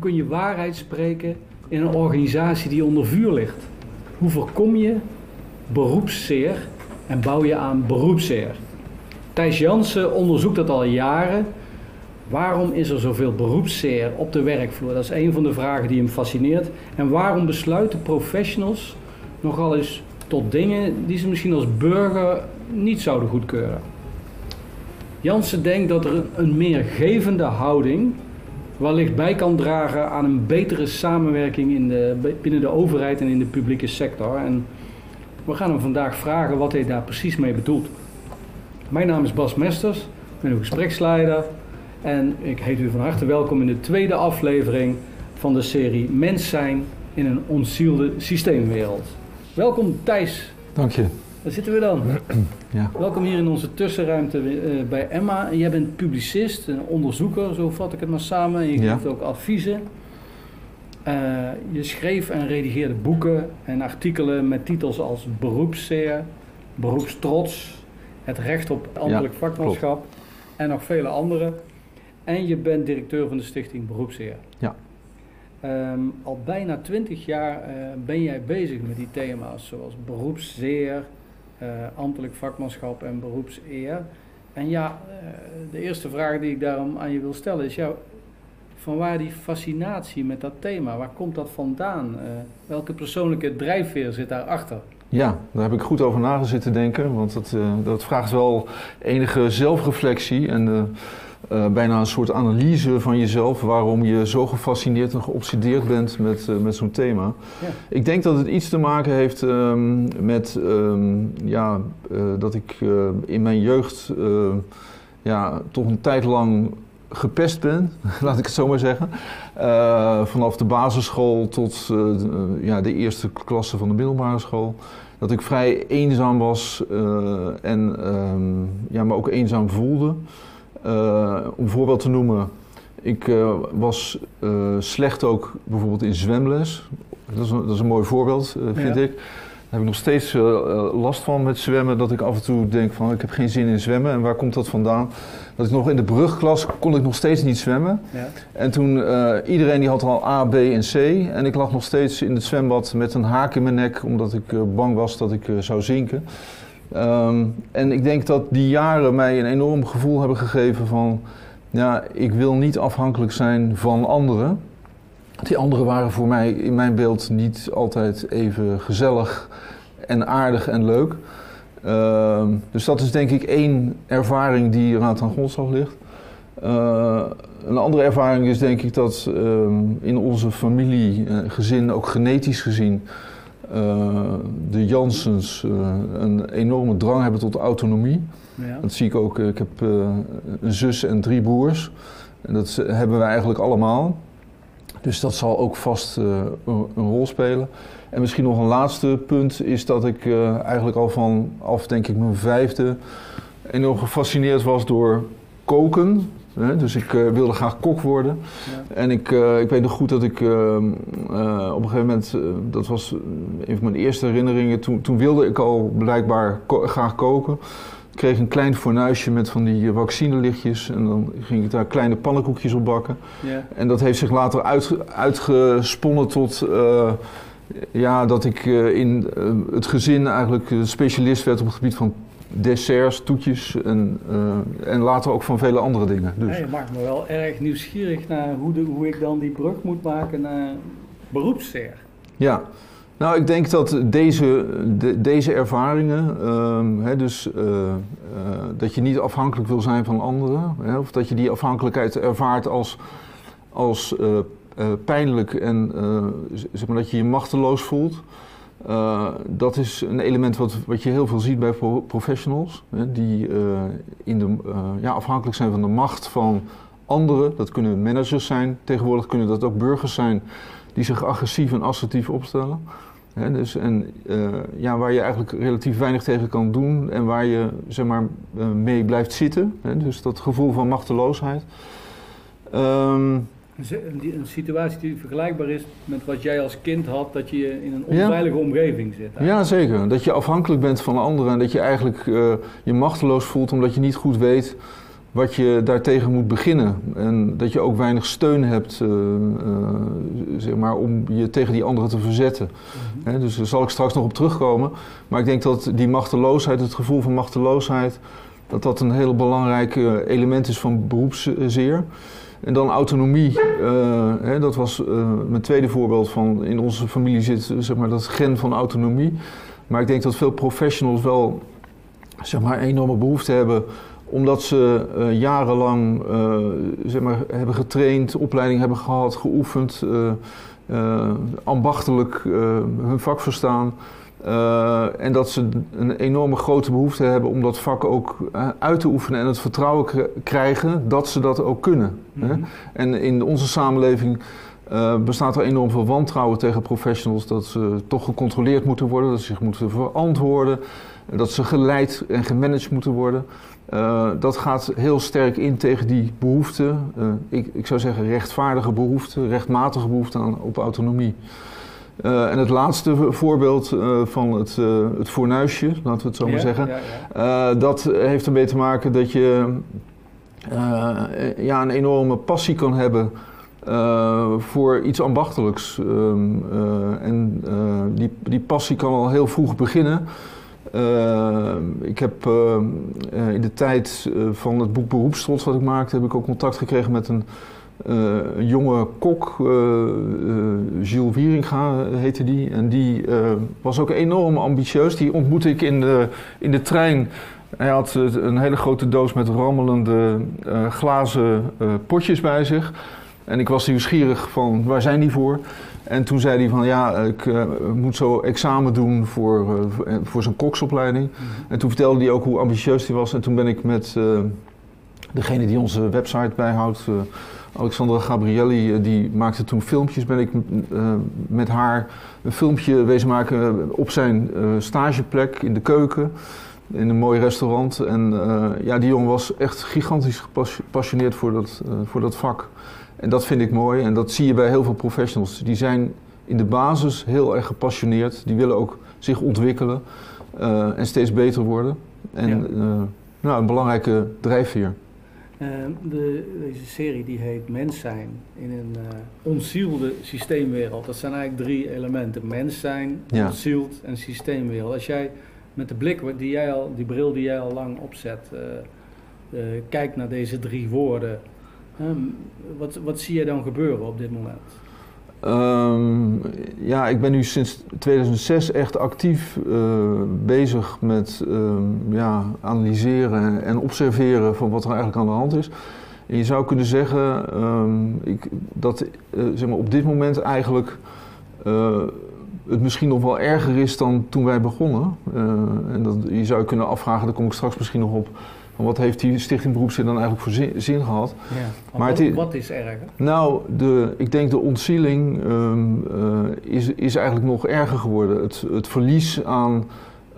kun je waarheid spreken in een organisatie die onder vuur ligt? Hoe voorkom je beroepszeer en bouw je aan beroepszeer? Thijs Jansen onderzoekt dat al jaren. Waarom is er zoveel beroepszeer op de werkvloer? Dat is een van de vragen die hem fascineert. En waarom besluiten professionals nogal eens tot dingen die ze misschien als burger niet zouden goedkeuren? Jansen denkt dat er een meer gevende houding wellicht bij kan dragen aan een betere samenwerking in de, binnen de overheid en in de publieke sector. En we gaan hem vandaag vragen wat hij daar precies mee bedoelt. Mijn naam is Bas Mesters, ik ben uw gespreksleider en ik heet u van harte welkom in de tweede aflevering van de serie Mens zijn in een ontzielde systeemwereld. Welkom Thijs. Dank je. Daar zitten we dan. Ja. Welkom hier in onze tussenruimte uh, bij Emma. Jij bent publicist, een onderzoeker, zo vat ik het maar samen. En je geeft ook adviezen. Uh, je schreef en redigeerde boeken en artikelen met titels als Beroepszeer, Beroepstrots, Het recht op ambtelijk ja, vakmanschap en nog vele andere. En je bent directeur van de stichting Beroepszeer. Ja. Um, al bijna twintig jaar uh, ben jij bezig met die thema's zoals beroepszeer, ambtelijk vakmanschap en beroepseer. En ja, uh, de eerste vraag die ik daarom aan je wil stellen is: ja, van waar die fascinatie met dat thema? Waar komt dat vandaan? welke persoonlijke drijfveer zit daarachter? Ja, daar heb ik goed over nagezitten denken, want dat, dat vraagt wel enige zelfreflectie. En uh, bijna een soort analyse van jezelf, waarom je zo gefascineerd en geobsedeerd bent met, uh, met zo'n thema. Ja. Ik denk dat het iets te maken heeft um, met um, ja, uh, dat ik in mijn jeugd ja, toch een tijd lang gepest ben, laat ik het zo maar zeggen. vanaf de basisschool tot ja, de eerste klasse van de middelbare school. Dat ik vrij eenzaam was en um, ja, me ook eenzaam voelde. Uh, om een voorbeeld te noemen, ik uh, was uh, slecht ook bijvoorbeeld in zwemles. Dat is een, dat is een mooi voorbeeld, vind ja. ik. Daar heb ik nog steeds last van met zwemmen. Dat ik af en toe denk van ik heb geen zin in zwemmen. En waar komt dat vandaan? Dat ik nog in de brugklas kon ik nog steeds niet zwemmen. Ja. En toen iedereen die had al A, B en C. En ik lag nog steeds in het zwembad met een haak in mijn nek. Omdat ik bang was dat ik zou zinken. Um, en ik denk dat die jaren mij een enorm gevoel hebben gegeven van, ja, ik wil niet afhankelijk zijn van anderen. Die anderen waren voor mij in mijn beeld niet altijd even gezellig en aardig en leuk. Uh, dus dat is denk ik één ervaring die eraan ten grondslag ligt. Uh, een andere ervaring is denk ik dat uh, in onze familie, uh, gezin, ook genetisch gezien, uh, de Jansens uh, een enorme drang hebben tot autonomie. Ja. Dat zie ik ook. Ik heb uh, een zus en drie broers. En dat hebben wij eigenlijk allemaal. Dus dat zal ook vast een, een, rol spelen. En misschien nog een laatste punt is dat ik eigenlijk al vanaf, denk ik, mijn vijfde enorm gefascineerd was door koken. Dus ik uh, wilde graag kok worden. Ja. En ik, uh, ik weet nog goed dat ik uh, op een gegeven moment, dat was een van mijn eerste herinneringen, toen, toen wilde ik al blijkbaar ko graag koken. Ik kreeg een klein fornuisje met van die vaccinelichtjes en dan ging ik daar kleine pannenkoekjes op bakken. Ja. En dat heeft zich later uit, uitgesponnen tot ja, dat ik in het gezin eigenlijk specialist werd op het gebied van desserts, toetjes en, uh, en later ook van vele andere dingen. Dus. Je maakt me wel erg nieuwsgierig naar hoe, de, hoe ik dan die brug moet maken naar beroepsster. Ja, nou ik denk dat deze, de, deze ervaringen, uh, hè, dus uh, dat je niet afhankelijk wil zijn van anderen, hè, of dat je die afhankelijkheid ervaart als, als pijnlijk en zeg maar dat je je machteloos voelt. Uh, dat is een element wat, wat je heel veel ziet bij professionals, hè, die uh, in de, uh, ja, afhankelijk zijn van de macht van anderen. Dat kunnen managers zijn, tegenwoordig kunnen dat ook burgers zijn die zich agressief en assertief opstellen. Hè, dus, en ja, waar je eigenlijk relatief weinig tegen kan doen en waar je zeg maar, mee blijft zitten. Hè, dus dat gevoel van machteloosheid. Um, een situatie die vergelijkbaar is met wat jij als kind had, dat je in een onveilige ja. omgeving zit. Eigenlijk. Ja, zeker. Dat je afhankelijk bent van anderen en dat je eigenlijk uh, je machteloos voelt omdat je niet goed weet wat je daartegen moet beginnen. En dat je ook weinig steun hebt zeg maar, om je tegen die anderen te verzetten. Mhm. dus daar zal ik straks nog op terugkomen. Maar ik denk dat die machteloosheid, het gevoel van machteloosheid, dat dat een heel belangrijk element is van beroepszeer. En dan autonomie, uh, hè, dat was uh, mijn tweede voorbeeld van in onze familie zit zeg maar, dat gen van autonomie. Maar ik denk dat veel professionals wel zeg maar, enorme behoefte hebben omdat ze uh, jarenlang zeg maar, hebben getraind, opleiding hebben gehad, geoefend, ambachtelijk hun vak verstaan. Uh, en dat ze een enorme grote behoefte hebben om dat vak ook uh, uit te oefenen en het vertrouwen krijgen dat ze dat ook kunnen. Mm -hmm. En in onze samenleving uh, bestaat er enorm veel wantrouwen tegen professionals dat ze toch gecontroleerd moeten worden, dat ze zich moeten verantwoorden, dat ze geleid en gemanaged moeten worden. dat gaat heel sterk in tegen die behoefte, ik, ik, zou zeggen rechtvaardige behoefte, rechtmatige behoefte aan, op autonomie. Uh, en het laatste voorbeeld uh, van het, uh, het fornuisje, laten we het zo maar zeggen. Ja, ja. dat heeft ermee te maken dat je ja, een enorme passie kan hebben voor iets ambachtelijks. Um, en die, die passie kan al heel vroeg beginnen. ik heb in de tijd van het boek Beroepstrots wat ik maakte, heb ik ook contact gekregen met een een jonge kok, uh, Gilles Wieringa heette die. En die was ook enorm ambitieus. Die ontmoette ik in de, in de trein. Hij had een hele grote doos met rammelende glazen potjes bij zich. En ik was nieuwsgierig van waar zijn die voor? En toen zei hij van ja, ik moet zo examen doen voor, voor zijn koksopleiding. En toen vertelde hij ook hoe ambitieus hij was. En toen ben ik met degene die onze website bijhoudt Alexandra Gabrielli eh, die maakte toen filmpjes. Ben ik uh, met haar een filmpje wezen maken op zijn stageplek in de keuken. In een mooi restaurant. En uh, ja, die jongen was echt gigantisch gepassioneerd voor dat, voor dat vak. En dat vind ik mooi. En dat zie je bij heel veel professionals. Die zijn in de basis heel erg gepassioneerd. Die willen ook zich ontwikkelen en steeds beter worden. En ja. nou, een belangrijke drijfveer. Ehm, de, deze serie die heet Mens zijn in een uh, ontzielde systeemwereld. Dat zijn eigenlijk drie elementen. Mens zijn, ja. en systeemwereld. Als jij met de blik die, jij al, die bril die jij al lang opzet, uh, uh, kijkt naar deze drie woorden. Um, wat, wat zie je dan gebeuren op dit moment? Um, ja, ik ben nu sinds 2006 echt actief uh, bezig met um, ja, analyseren en observeren van wat er eigenlijk aan de hand is. En je zou kunnen zeggen um, ik, dat uh, zeg maar op dit moment eigenlijk uh, het misschien nog wel erger is dan toen wij begonnen. en dat, je zou kunnen afvragen, daar kom ik straks misschien nog op wat heeft die Stichting Beroepszin dan eigenlijk voor zin, gehad? Ja, maar wat, wat, is erger? Nou, de, ik denk de ontzieling um, uh, is, is eigenlijk nog erger geworden. Het, het verlies aan,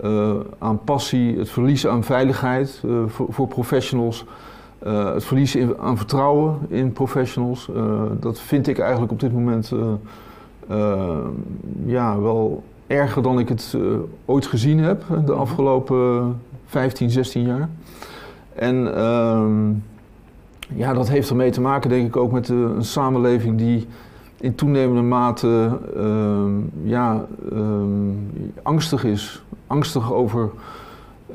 uh, aan passie, het verlies aan veiligheid uh, voor, voor, professionals, het verlies in, aan vertrouwen in professionals. dat vind ik eigenlijk op dit moment ja, wel erger dan ik het ooit gezien heb de mhm. afgelopen 15, 16 jaar. En ehm, ja, dat heeft ermee te maken, denk ik, ook met de, een samenleving die in toenemende mate ehm, ja, ehm, angstig is. Angstig over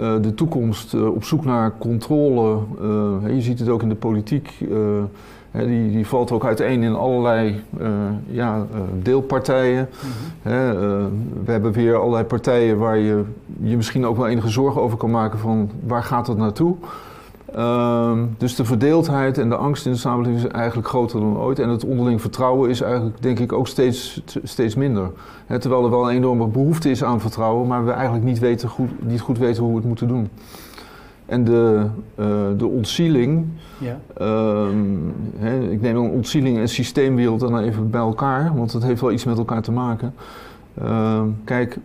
uh, de toekomst, uh, op zoek naar controle. Uh, je ziet het ook in de politiek. die, die valt ook uiteen in allerlei ja, deelpartijen. Mm we hebben weer allerlei partijen waar je je misschien ook wel enige zorgen over kan maken van waar gaat het naartoe. Uh, dus de verdeeldheid en de angst in de samenleving is eigenlijk groter dan ooit. En het onderling vertrouwen is eigenlijk, denk ik, ook steeds, steeds minder. terwijl er wel een enorme behoefte is aan vertrouwen, maar we eigenlijk niet, weten goed, niet goed weten hoe we het moeten doen. En de, uh, de ontzieling, ja. uh, ik neem dan ontzieling en systeemwereld dan even bij elkaar, want dat heeft wel iets met elkaar te maken. Uh, kijk,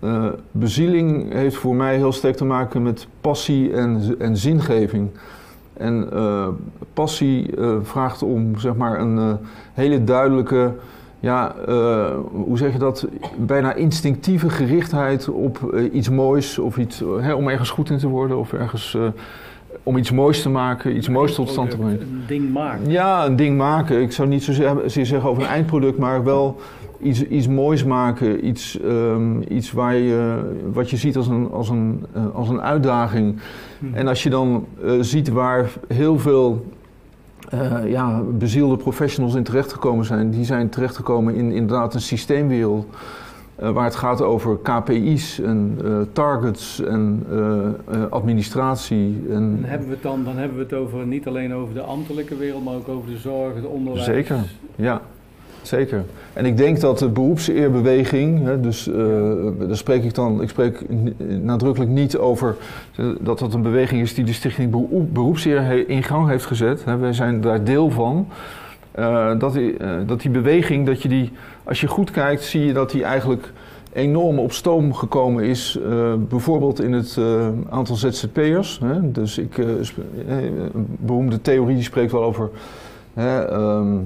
uh, bezieling heeft voor mij heel sterk te maken met passie en, en zingeving. En uh, passie uh, vraagt om zeg maar een hele duidelijke, ja, hoe zeg je dat, bijna instinctieve gerichtheid op iets moois of iets, hè, om ergens goed in te worden of ergens om iets moois te maken, iets moois tot stand te brengen. Een ding maken. Ja, een ding maken. Ik zou niet zozeer zeggen over een eindproduct, maar wel iets, iets moois maken. Iets, um, iets waar je, wat je ziet als een, als een, uh, als een uitdaging. Hmm. En als je dan uh, ziet waar heel veel uh, ja, bezielde professionals in terechtgekomen zijn, die zijn terechtgekomen in inderdaad een systeemwereld. Uh, waar het gaat over KPI's en uh, targets en administratie. En dan, hebben we het dan, dan hebben we het over, niet alleen over de ambtelijke wereld, maar ook over de zorg, het onderwijs. Zeker, ja. Zeker. En ik denk dat de beroepseerbeweging, hè, dus uh, daar spreek ik dan, ik spreek nadrukkelijk niet over dat dat een beweging is die de Stichting Beroepseer in gang heeft gezet. Hè, wij zijn daar deel van. Uh, dat, die, dat die beweging, dat je die, als je goed kijkt, zie je dat die eigenlijk enorm op stoom gekomen is. bijvoorbeeld in het aantal ZZP'ers. Dus ik, een beroemde theorie die spreekt wel over. Um, uh,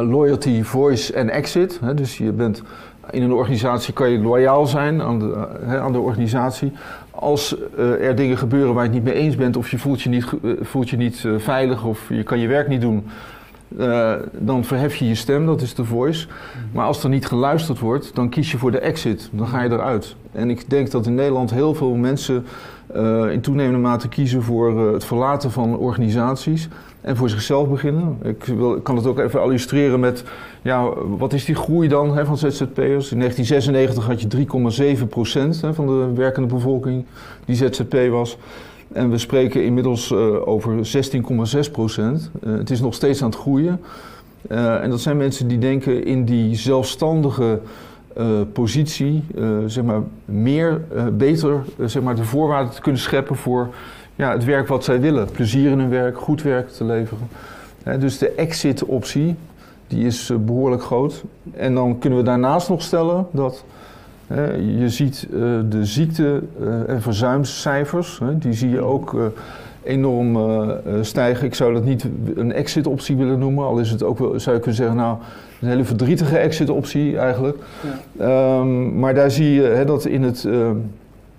loyalty, voice en exit. Hè, dus je bent in een organisatie kan je loyaal zijn aan de, hè, aan de organisatie. Als uh, er dingen gebeuren waar je het niet mee eens bent, of je voelt je niet, voelt je niet veilig, of je kan je werk niet doen, dan verhef je je stem, dat is de voice. Maar als er niet geluisterd wordt, dan kies je voor de exit. Dan ga je eruit. En ik denk dat in Nederland heel veel mensen in toenemende mate kiezen voor het verlaten van organisaties en voor zichzelf beginnen. Ik, wil, kan het ook even illustreren met, ja, wat is die groei dan hè, van ZZP'ers? In 1996 had je 3,7 procent van de werkende bevolking die ZZP was. En we spreken inmiddels uh, over 16,6 procent. Uh, het is nog steeds aan het groeien. Uh, en dat zijn mensen die denken in die zelfstandige positie, zeg maar, meer, beter, zeg maar, de voorwaarden te kunnen scheppen voor ja, het werk wat zij willen. Plezier in hun werk, goed werk te leveren. dus de exit-optie, die is eh, behoorlijk groot. En dan kunnen we daarnaast nog stellen dat je ziet uh, de ziekte- uh, en verzuimscijfers, die zie je ook enorm stijgen. Ik zou dat niet een exit-optie willen noemen, al is het ook wel, zou je kunnen zeggen, nou, een hele verdrietige exit-optie eigenlijk. Ja. Um, maar daar zie je dat in het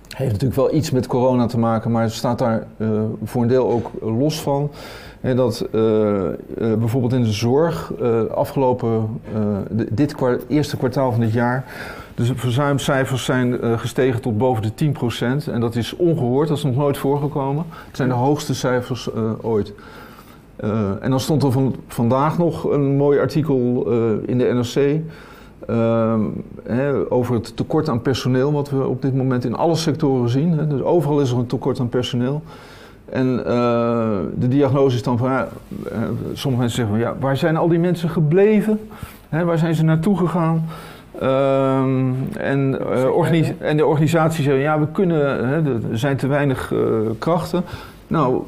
heeft natuurlijk wel iets met corona te maken, maar staat daar uh, voor een deel ook los van. En dat uh, uh, bijvoorbeeld in de zorg afgelopen, dit kwart, eerste kwartaal van dit jaar, de verzuimcijfers zijn gestegen tot boven de 10%. En dat is ongehoord, dat is nog nooit voorgekomen. Het zijn de hoogste cijfers ooit. en dan stond er van, vandaag nog een mooi artikel in de NRC uh, over het tekort aan personeel, wat we op dit moment in alle sectoren zien. Hè. Dus overal is er een tekort aan personeel. En uh, de diagnose is dan van, ja, uh, sommige mensen zeggen van, ja, waar zijn al die mensen gebleven? Hè, waar zijn ze naartoe gegaan? Ehm, en, uh, en, de organisatie zeggen, ja, we kunnen, hè, er zijn te weinig krachten. Nou,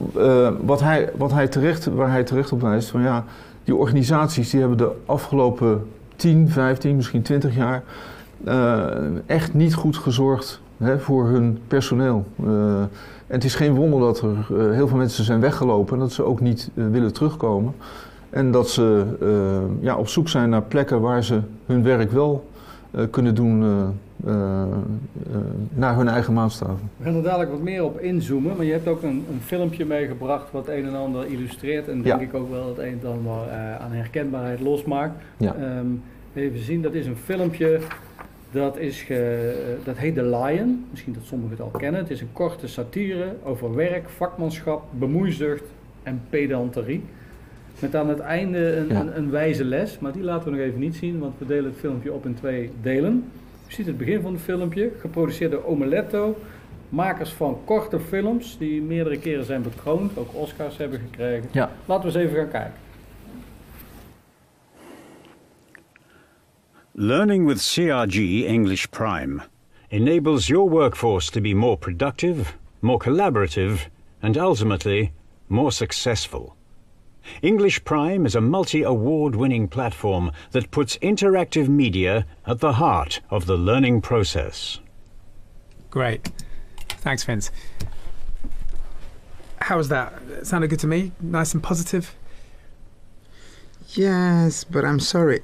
wat hij, wat hij terecht, waar hij terecht op wijst, van ja, die organisaties die hebben de afgelopen 10, 15, misschien 20 jaar uh, echt niet goed gezorgd hè, voor hun personeel. Uh, en het is geen wonder dat er uh, heel veel mensen zijn weggelopen en dat ze ook niet willen terugkomen. En dat ze ja, op zoek zijn naar plekken waar ze hun werk wel kunnen doen naar hun eigen maatstaven. We gaan er dadelijk wat meer op inzoomen, maar je hebt ook een, een filmpje meegebracht wat een en ander illustreert en denk ja. ik ook wel het een en ander aan herkenbaarheid losmaakt. Ja. Um, even zien, dat is een filmpje. Dat, is ge, dat heet The Lion. Misschien dat sommigen het al kennen. Het is een korte satire over werk, vakmanschap, bemoeizucht en pedanterie. Met aan het einde een, ja. een, een, wijze les. Maar die laten we nog even niet zien, want we delen het filmpje op in twee delen. U ziet het begin van het filmpje. Geproduceerd door Omeletto. Makers van korte films die meerdere keren zijn bekroond. Ook Oscars hebben gekregen. Ja. Laten we eens even gaan kijken. Learning with CRG English Prime enables your workforce to be more productive, more collaborative, and ultimately more successful. English Prime is a multi award winning platform that puts interactive media at the heart of the learning process. Great. Thanks, Vince. How was that? It sounded good to me? Nice and positive? Yes, but I'm sorry.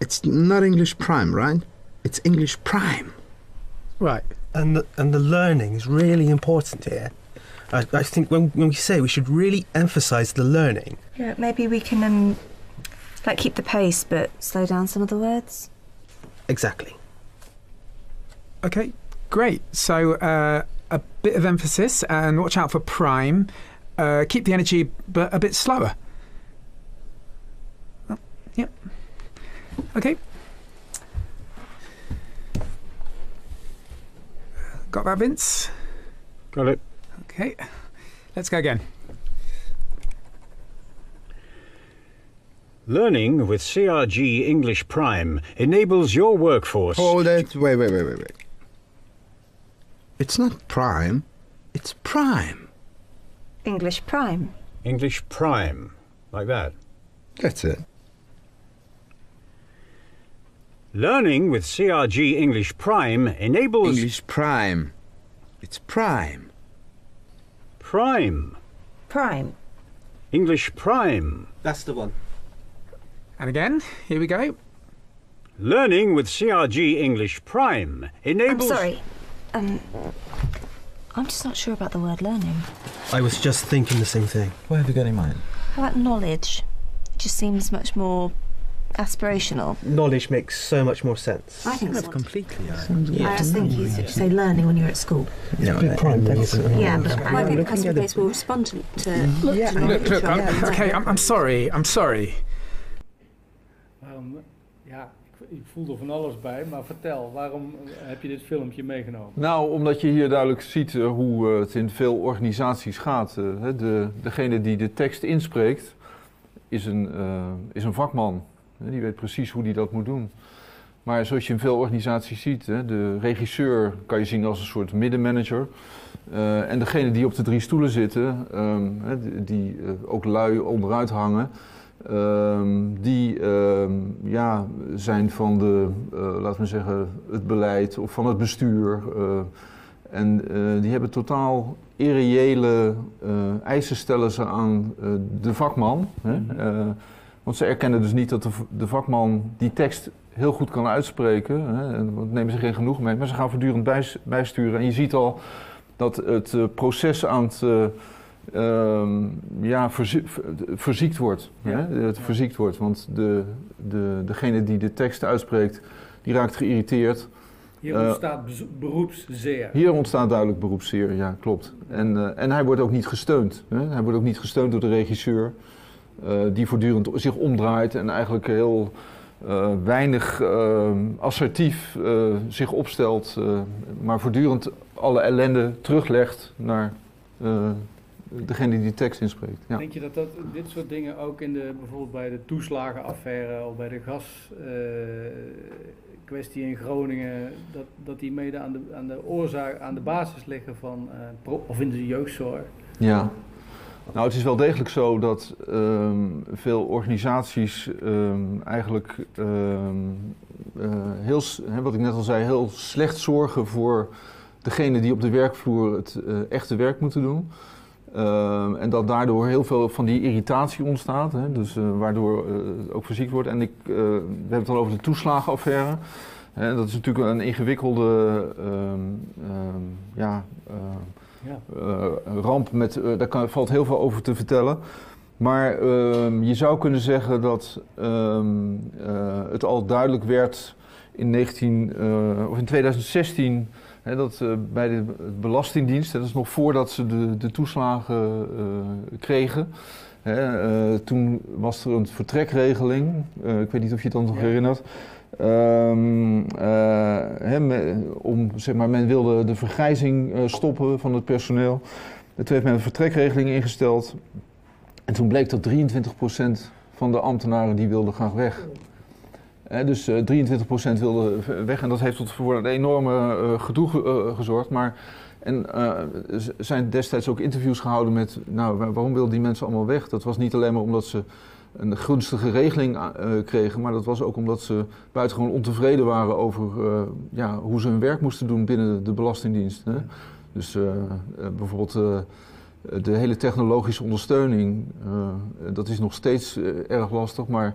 It's not English prime, right? It's English prime. Right. And the, and the learning is really important here. I, I think when, when we say we should really emphasize the learning. Yeah, maybe we can um, like keep the pace, but slow down some of the words. Exactly. Okay, great. So uh, a bit of emphasis and watch out for prime. Uh, keep the energy, but a bit slower. Oh, yep. Okay. Got that, Vince? Got it. Okay. Let's go again. Learning with CRG English Prime enables your workforce. Hold it. Wait, wait, wait, wait, wait. It's not prime. It's prime. English prime. English Prime. Like that. That's it. Learning with CRG English Prime enables. English prime. It's prime. Prime. Prime. English Prime. That's the one. And again. Here we go. Learning with CRG English Prime enables. I'm sorry. Um, I'm just not sure about the word learning. I was just thinking the same thing. What have you got in mind? How about knowledge? It just seems much more aspirational. Knowledge makes so much more sense. I think so. Completely. I was thinking you should say learning when you're at school. Yeah, bit primary? Yeah, but I think customer base will respond to. to Yeah, to Look, look. I'm, Yeah. okay, I'm, I'm sorry. I'm sorry. Waarom, ja, ik, ik voel er van alles bij, maar vertel, waarom eh, heb je dit filmpje meegenomen? Nou, omdat je hier duidelijk ziet eh, hoe eh, het in veel organisaties gaat. Hè, de, degene die de tekst inspreekt, is een, eh, is een vakman. Die weet precies hoe die dat moet doen. Maar zoals je in veel organisaties ziet, hè, de regisseur kan je zien als een soort middenmanager. Eh, en degene die op de drie stoelen zitten, ehm, hè, die, eh, ook lui onderuit hangen, ehm, die ehm, ja, zijn van de, eh, laten we zeggen, het beleid of van het bestuur. en die hebben totaal irreële eisen stellen ze aan de vakman. Hè? Mhm. Eh, want ze erkennen dus niet dat de, vakman die tekst heel goed kan uitspreken. Hè? En daar nemen ze geen genoeg mee. Maar ze gaan voortdurend bijs- bijsturen. En je ziet al dat het eh, proces aan het... ehm, ja, verzie- ver- verziekt wordt. Ja. Hè? Het verziekt wordt. Want de, de, degene die de tekst uitspreekt, die raakt geïrriteerd. Hier Eh, ontstaat beroepszeer. Hier ontstaat duidelijk beroepszeer, ja, klopt. En, en hij wordt ook niet gesteund. Hè? Hij wordt ook niet gesteund door de regisseur, die voortdurend zich omdraait en eigenlijk heel eh, weinig eh, assertief eh, zich opstelt, eh, maar voortdurend alle ellende teruglegt naar eh, degene die de tekst inspreekt. Ja. Denk je dat, dat dit soort dingen ook in de, bijvoorbeeld bij de toeslagenaffaire of bij de gaskwestie in Groningen, dat, dat die mede aan de, aan de oorzaak, aan de basis liggen van, eh, of in de jeugdzorg? Ja. Nou, het is wel degelijk zo dat ehm, veel organisaties ehm, eigenlijk, ehm, eh, heel, wat ik net al zei, heel slecht zorgen voor degene die op de werkvloer het eh, echte werk moeten doen. En dat daardoor heel veel van die irritatie ontstaat, dus, eh, waardoor het ook verziekt wordt. En ik, we hebben het dan over de toeslagenaffaire. Dat is natuurlijk een ingewikkelde ja, ramp met, eh, daar kan, valt heel veel over te vertellen. Maar ehm, je zou kunnen zeggen dat ehm, eh, het al duidelijk werd in, 19, eh, of in 2016 hè, dat eh, bij de Belastingdienst, hè, dat is nog voordat ze de, de toeslagen eh, kregen. Hè, eh, toen was er een vertrekregeling, eh, ik weet niet of je het dan nog Ja. herinnert. Ehm, eh, om, zeg maar, men wilde de vergrijzing eh, stoppen van het personeel. En toen heeft men een vertrekregeling ingesteld. En toen bleek dat 23% van de ambtenaren die wilden graag weg. Hè, dus eh 23% wilde v- weg en dat heeft tot voor een enorme eh, gedoe ge- eh, gezorgd. Maar, en eh, zijn destijds ook interviews gehouden met, nou wa- waarom wilden die mensen allemaal weg? Dat was niet alleen maar omdat ze een gunstige regeling eh, kregen, maar dat was ook omdat ze buitengewoon ontevreden waren over eh, ja, hoe ze hun werk moesten doen binnen de Belastingdienst. Hè? Dus eh, bijvoorbeeld de hele technologische ondersteuning, dat is nog steeds erg lastig, maar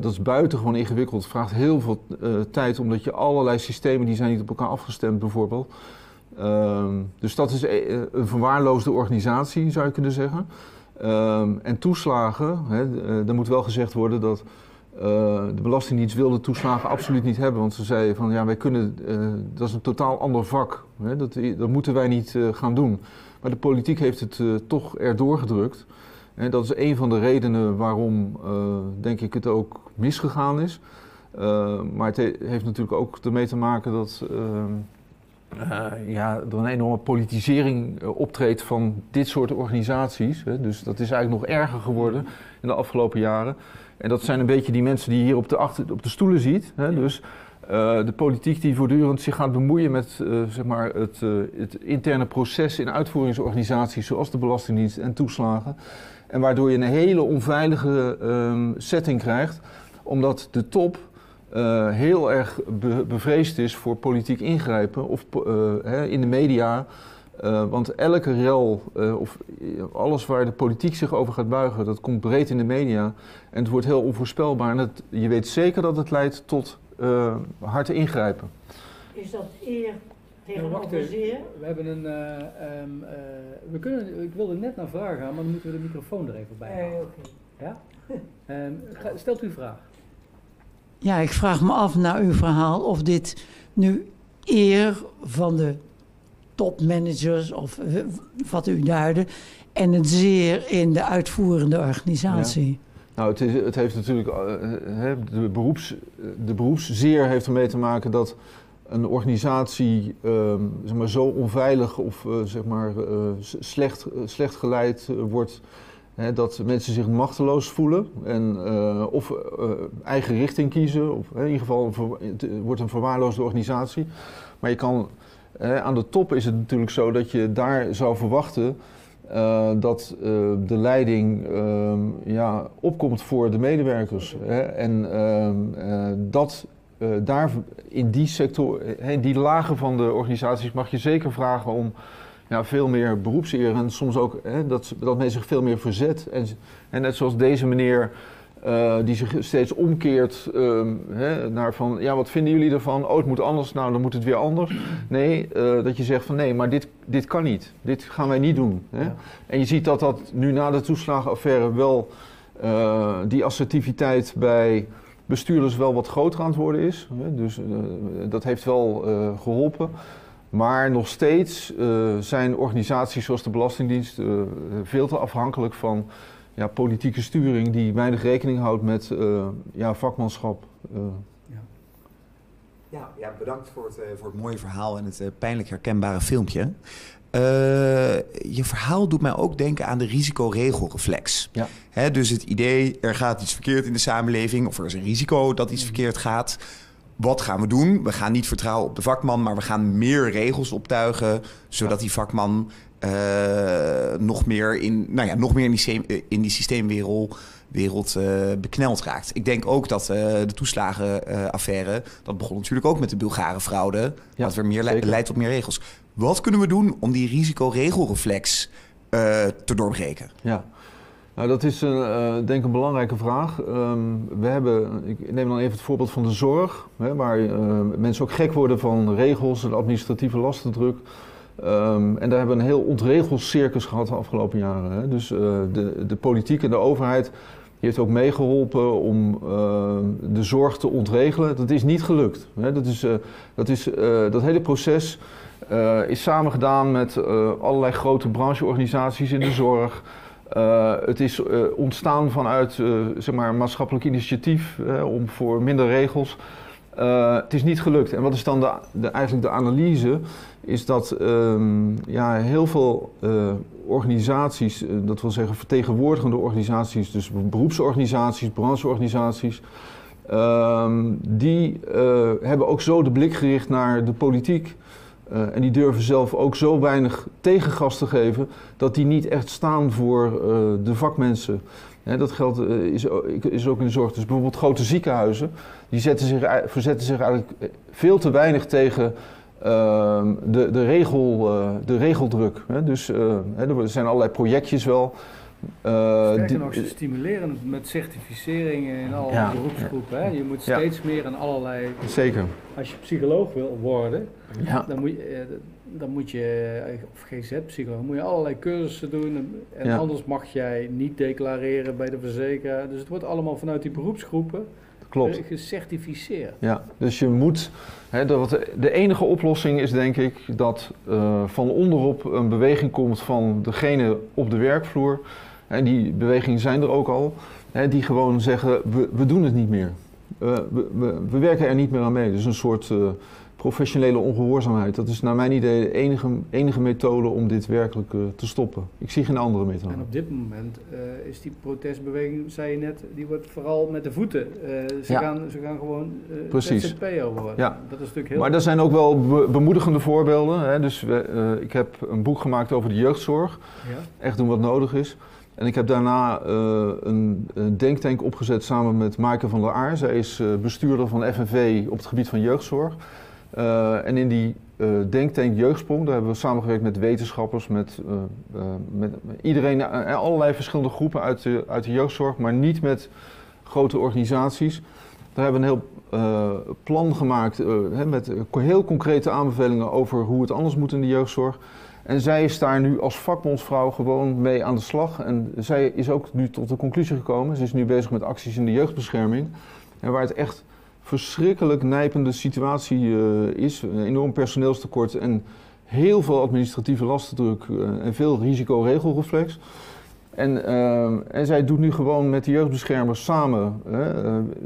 dat is buitengewoon ingewikkeld. Het vraagt heel veel tijd, omdat je allerlei systemen, die zijn niet op elkaar afgestemd bijvoorbeeld. Ehm, dus dat is een verwaarloosde organisatie, zou je kunnen zeggen. Ehm, en toeslagen, hè, eh, er moet wel gezegd worden dat eh, de Belastingdienst wilde toeslagen absoluut niet hebben. Want ze zeiden van ja, wij kunnen, eh, dat is een totaal ander vak. Hè, dat, dat moeten wij niet gaan doen. Maar de politiek heeft het toch erdoor gedrukt. Dat is een van de redenen waarom, denk ik, het ook misgegaan is. Eh, maar het he- heeft natuurlijk ook ermee te maken dat eh, ja, er een enorme politisering eh, optreedt van dit soort organisaties. Hè. Dus dat is eigenlijk nog erger geworden in de afgelopen jaren. En dat zijn een beetje die mensen die je hier op de, achter, op de stoelen ziet. Hè. Dus eh, de politiek die voortdurend zich gaat bemoeien met zeg maar het, het interne proces in uitvoeringsorganisaties zoals de Belastingdienst en toeslagen. En waardoor je een hele onveilige ehm, setting krijgt, omdat de top eh, heel erg be- bevreesd is voor politiek ingrijpen of eh, hè, in de media. Eh, want elke rel eh, of alles waar de politiek zich over gaat buigen, dat komt breed in de media. En het wordt heel onvoorspelbaar. En het, je weet zeker dat het leidt tot eh hard ingrijpen. Is dat eer tegenover zeer? We hebben een. eh, ehm, eh, we kunnen, ik wilde net naar vragen gaan, maar dan moeten we de microfoon er even bij Eh, halen. oké. Ja? Ehm, ga- stelt u vraag. Ja, ik vraag me af naar uw verhaal of dit nu eer van de topmanagers of wat u duidde en het zeer in de uitvoerende organisatie. Nou, het, is, het heeft natuurlijk. eh, de, beroeps, de beroepszeer heeft ermee te maken dat een organisatie ehm, zeg maar, zo onveilig of eh, zeg maar, eh, slecht, slecht geleid wordt. Dat mensen zich machteloos voelen en eh, of eh, eigen richting kiezen. Of, in ieder geval ver- het wordt een verwaarloosde organisatie. Maar je kan, aan de top is het natuurlijk zo dat je daar zou verwachten eh, dat eh, de leiding ehm, ja, opkomt voor de medewerkers. Hè? En ehm, eh, dat eh, daar in die sector, eh, in die lagen van de organisaties mag je zeker vragen om ja, veel meer beroepseer en soms ook hè, dat, dat men zich veel meer verzet. En, en net zoals deze meneer. eh, die zich steeds omkeert ehm, hè, naar van, ja, wat vinden jullie ervan? Oh, het moet anders, nou, dan moet het weer anders. Nee, eh, dat je zegt van, nee, maar dit, dit kan niet. Dit gaan wij niet doen. Hè? Ja. En je ziet dat dat nu na de toeslagenaffaire wel, eh, die assertiviteit bij bestuurders wel wat groter aan het worden is. Hè? Dus dat heeft wel eh, geholpen. Maar nog steeds eh, zijn organisaties zoals de Belastingdienst eh, veel te afhankelijk van ja, politieke sturing die weinig rekening houdt met eh, ja, vakmanschap. eh. Ja, ja bedankt voor het, eh, voor het mooie verhaal en het eh, pijnlijk herkenbare filmpje. Eh, je verhaal doet mij ook denken aan de risicoregelreflex. Ja. Hè, dus het idee, er gaat iets verkeerd in de samenleving... of er is een risico dat iets verkeerd gaat. Wat gaan we doen? We gaan niet vertrouwen op de vakman... maar we gaan meer regels optuigen... zodat die vakman eh, nog meer in, nou ja, nog meer in die, systeem- eh, in die systeemwereld wereld, eh, bekneld raakt. Ik denk ook dat de toeslagenaffaire... dat begon natuurlijk ook met de Bulgare fraude... Ja, wat weer meer le- leidt tot meer regels. Wat kunnen we doen om die risicoregelreflex te doorbreken? Ja, nou, dat is een, eh, denk ik een belangrijke vraag. Ehm, we hebben, ik neem dan even het voorbeeld van de zorg, hè, waar eh, mensen ook gek worden van regels en administratieve lastendruk. Ehm, en daar hebben we een heel ontregelscircus gehad de afgelopen jaren. Hè. Dus eh, de, de politiek en de overheid heeft ook meegeholpen om eh, de zorg te ontregelen. Dat is niet gelukt. Hè. Dat, is, eh, dat, is, eh, dat hele proces eh, is samengedaan met eh, allerlei grote brancheorganisaties in de zorg. Eh, het is eh, ontstaan vanuit eh, zeg maar, maatschappelijk initiatief om voor minder regels. Het is niet gelukt. En wat is dan de, eigenlijk de analyse? Is dat ehm, ja, heel veel organisaties, dat wil zeggen vertegenwoordigende organisaties, dus beroepsorganisaties, brancheorganisaties, ehm, die hebben ook zo de blik gericht naar de politiek. Eh, en die durven zelf ook zo weinig tegengas te geven dat die niet echt staan voor eh, de vakmensen. Hè, dat geldt eh, is, is ook in de zorg. Dus bijvoorbeeld grote ziekenhuizen, die zetten zich, verzetten zich eigenlijk veel te weinig tegen ehm, de, de, regel, de regeldruk. Hè. Dus er zijn allerlei projectjes wel. Eh, Sterker nog, ze stimuleren met certificeringen in alle Ja, beroepsgroepen. Hè? Je moet Ja. steeds meer aan allerlei... Zeker. Als je psycholoog wil worden, Ja. dan moet je... eh, dan moet je, eh, of GZ-psycholoog, moet je allerlei cursussen doen. En Ja. anders mag jij niet declareren bij de verzekeraar. Dus het wordt allemaal vanuit die beroepsgroepen Klopt. gecertificeerd. Ja, dus je moet. Hè, de, de enige oplossing is denk ik dat eh, van onderop een beweging komt van degene op de werkvloer. En die bewegingen zijn er ook al. Hè, die gewoon zeggen: we, we doen het niet meer. We, we, we werken er niet meer aan mee. Dus een soort eh, professionele ongehoorzaamheid. Dat is naar mijn idee de enige, enige methode om dit werkelijk eh, te stoppen. Ik zie geen andere methode. En op dit moment eh, is die protestbeweging, zei je net, die wordt vooral met de voeten. Ze, Ja. gaan, ze gaan gewoon Precies. Worden. Ja. Dat is natuurlijk heel... Maar er zijn ook wel be- bemoedigende voorbeelden. Hè? Dus we, ik heb een boek gemaakt over de jeugdzorg. Ja. Echt doen wat nodig is. En ik heb daarna eh, een, denktank opgezet samen met Maaike van der Aar. Zij is eh, bestuurder van FNV op het gebied van jeugdzorg. Eh, en in die denktank Jeugdsprong, daar hebben we samengewerkt met wetenschappers, met, met iedereen, allerlei verschillende groepen uit de, uit de jeugdzorg, maar niet met grote organisaties. Daar hebben we een heel plan gemaakt met heel concrete aanbevelingen over hoe het anders moet in de jeugdzorg. En zij is daar nu als vakbondsvrouw gewoon mee aan de slag. En zij is ook nu tot de conclusie gekomen. Ze is nu bezig met acties in de jeugdbescherming. En waar het echt verschrikkelijk nijpende situatie eh, is. Een enorm personeelstekort en heel veel administratieve lastendruk eh, en veel risicoregelreflex. En, eh, en zij doet nu gewoon met de jeugdbeschermers samen eh,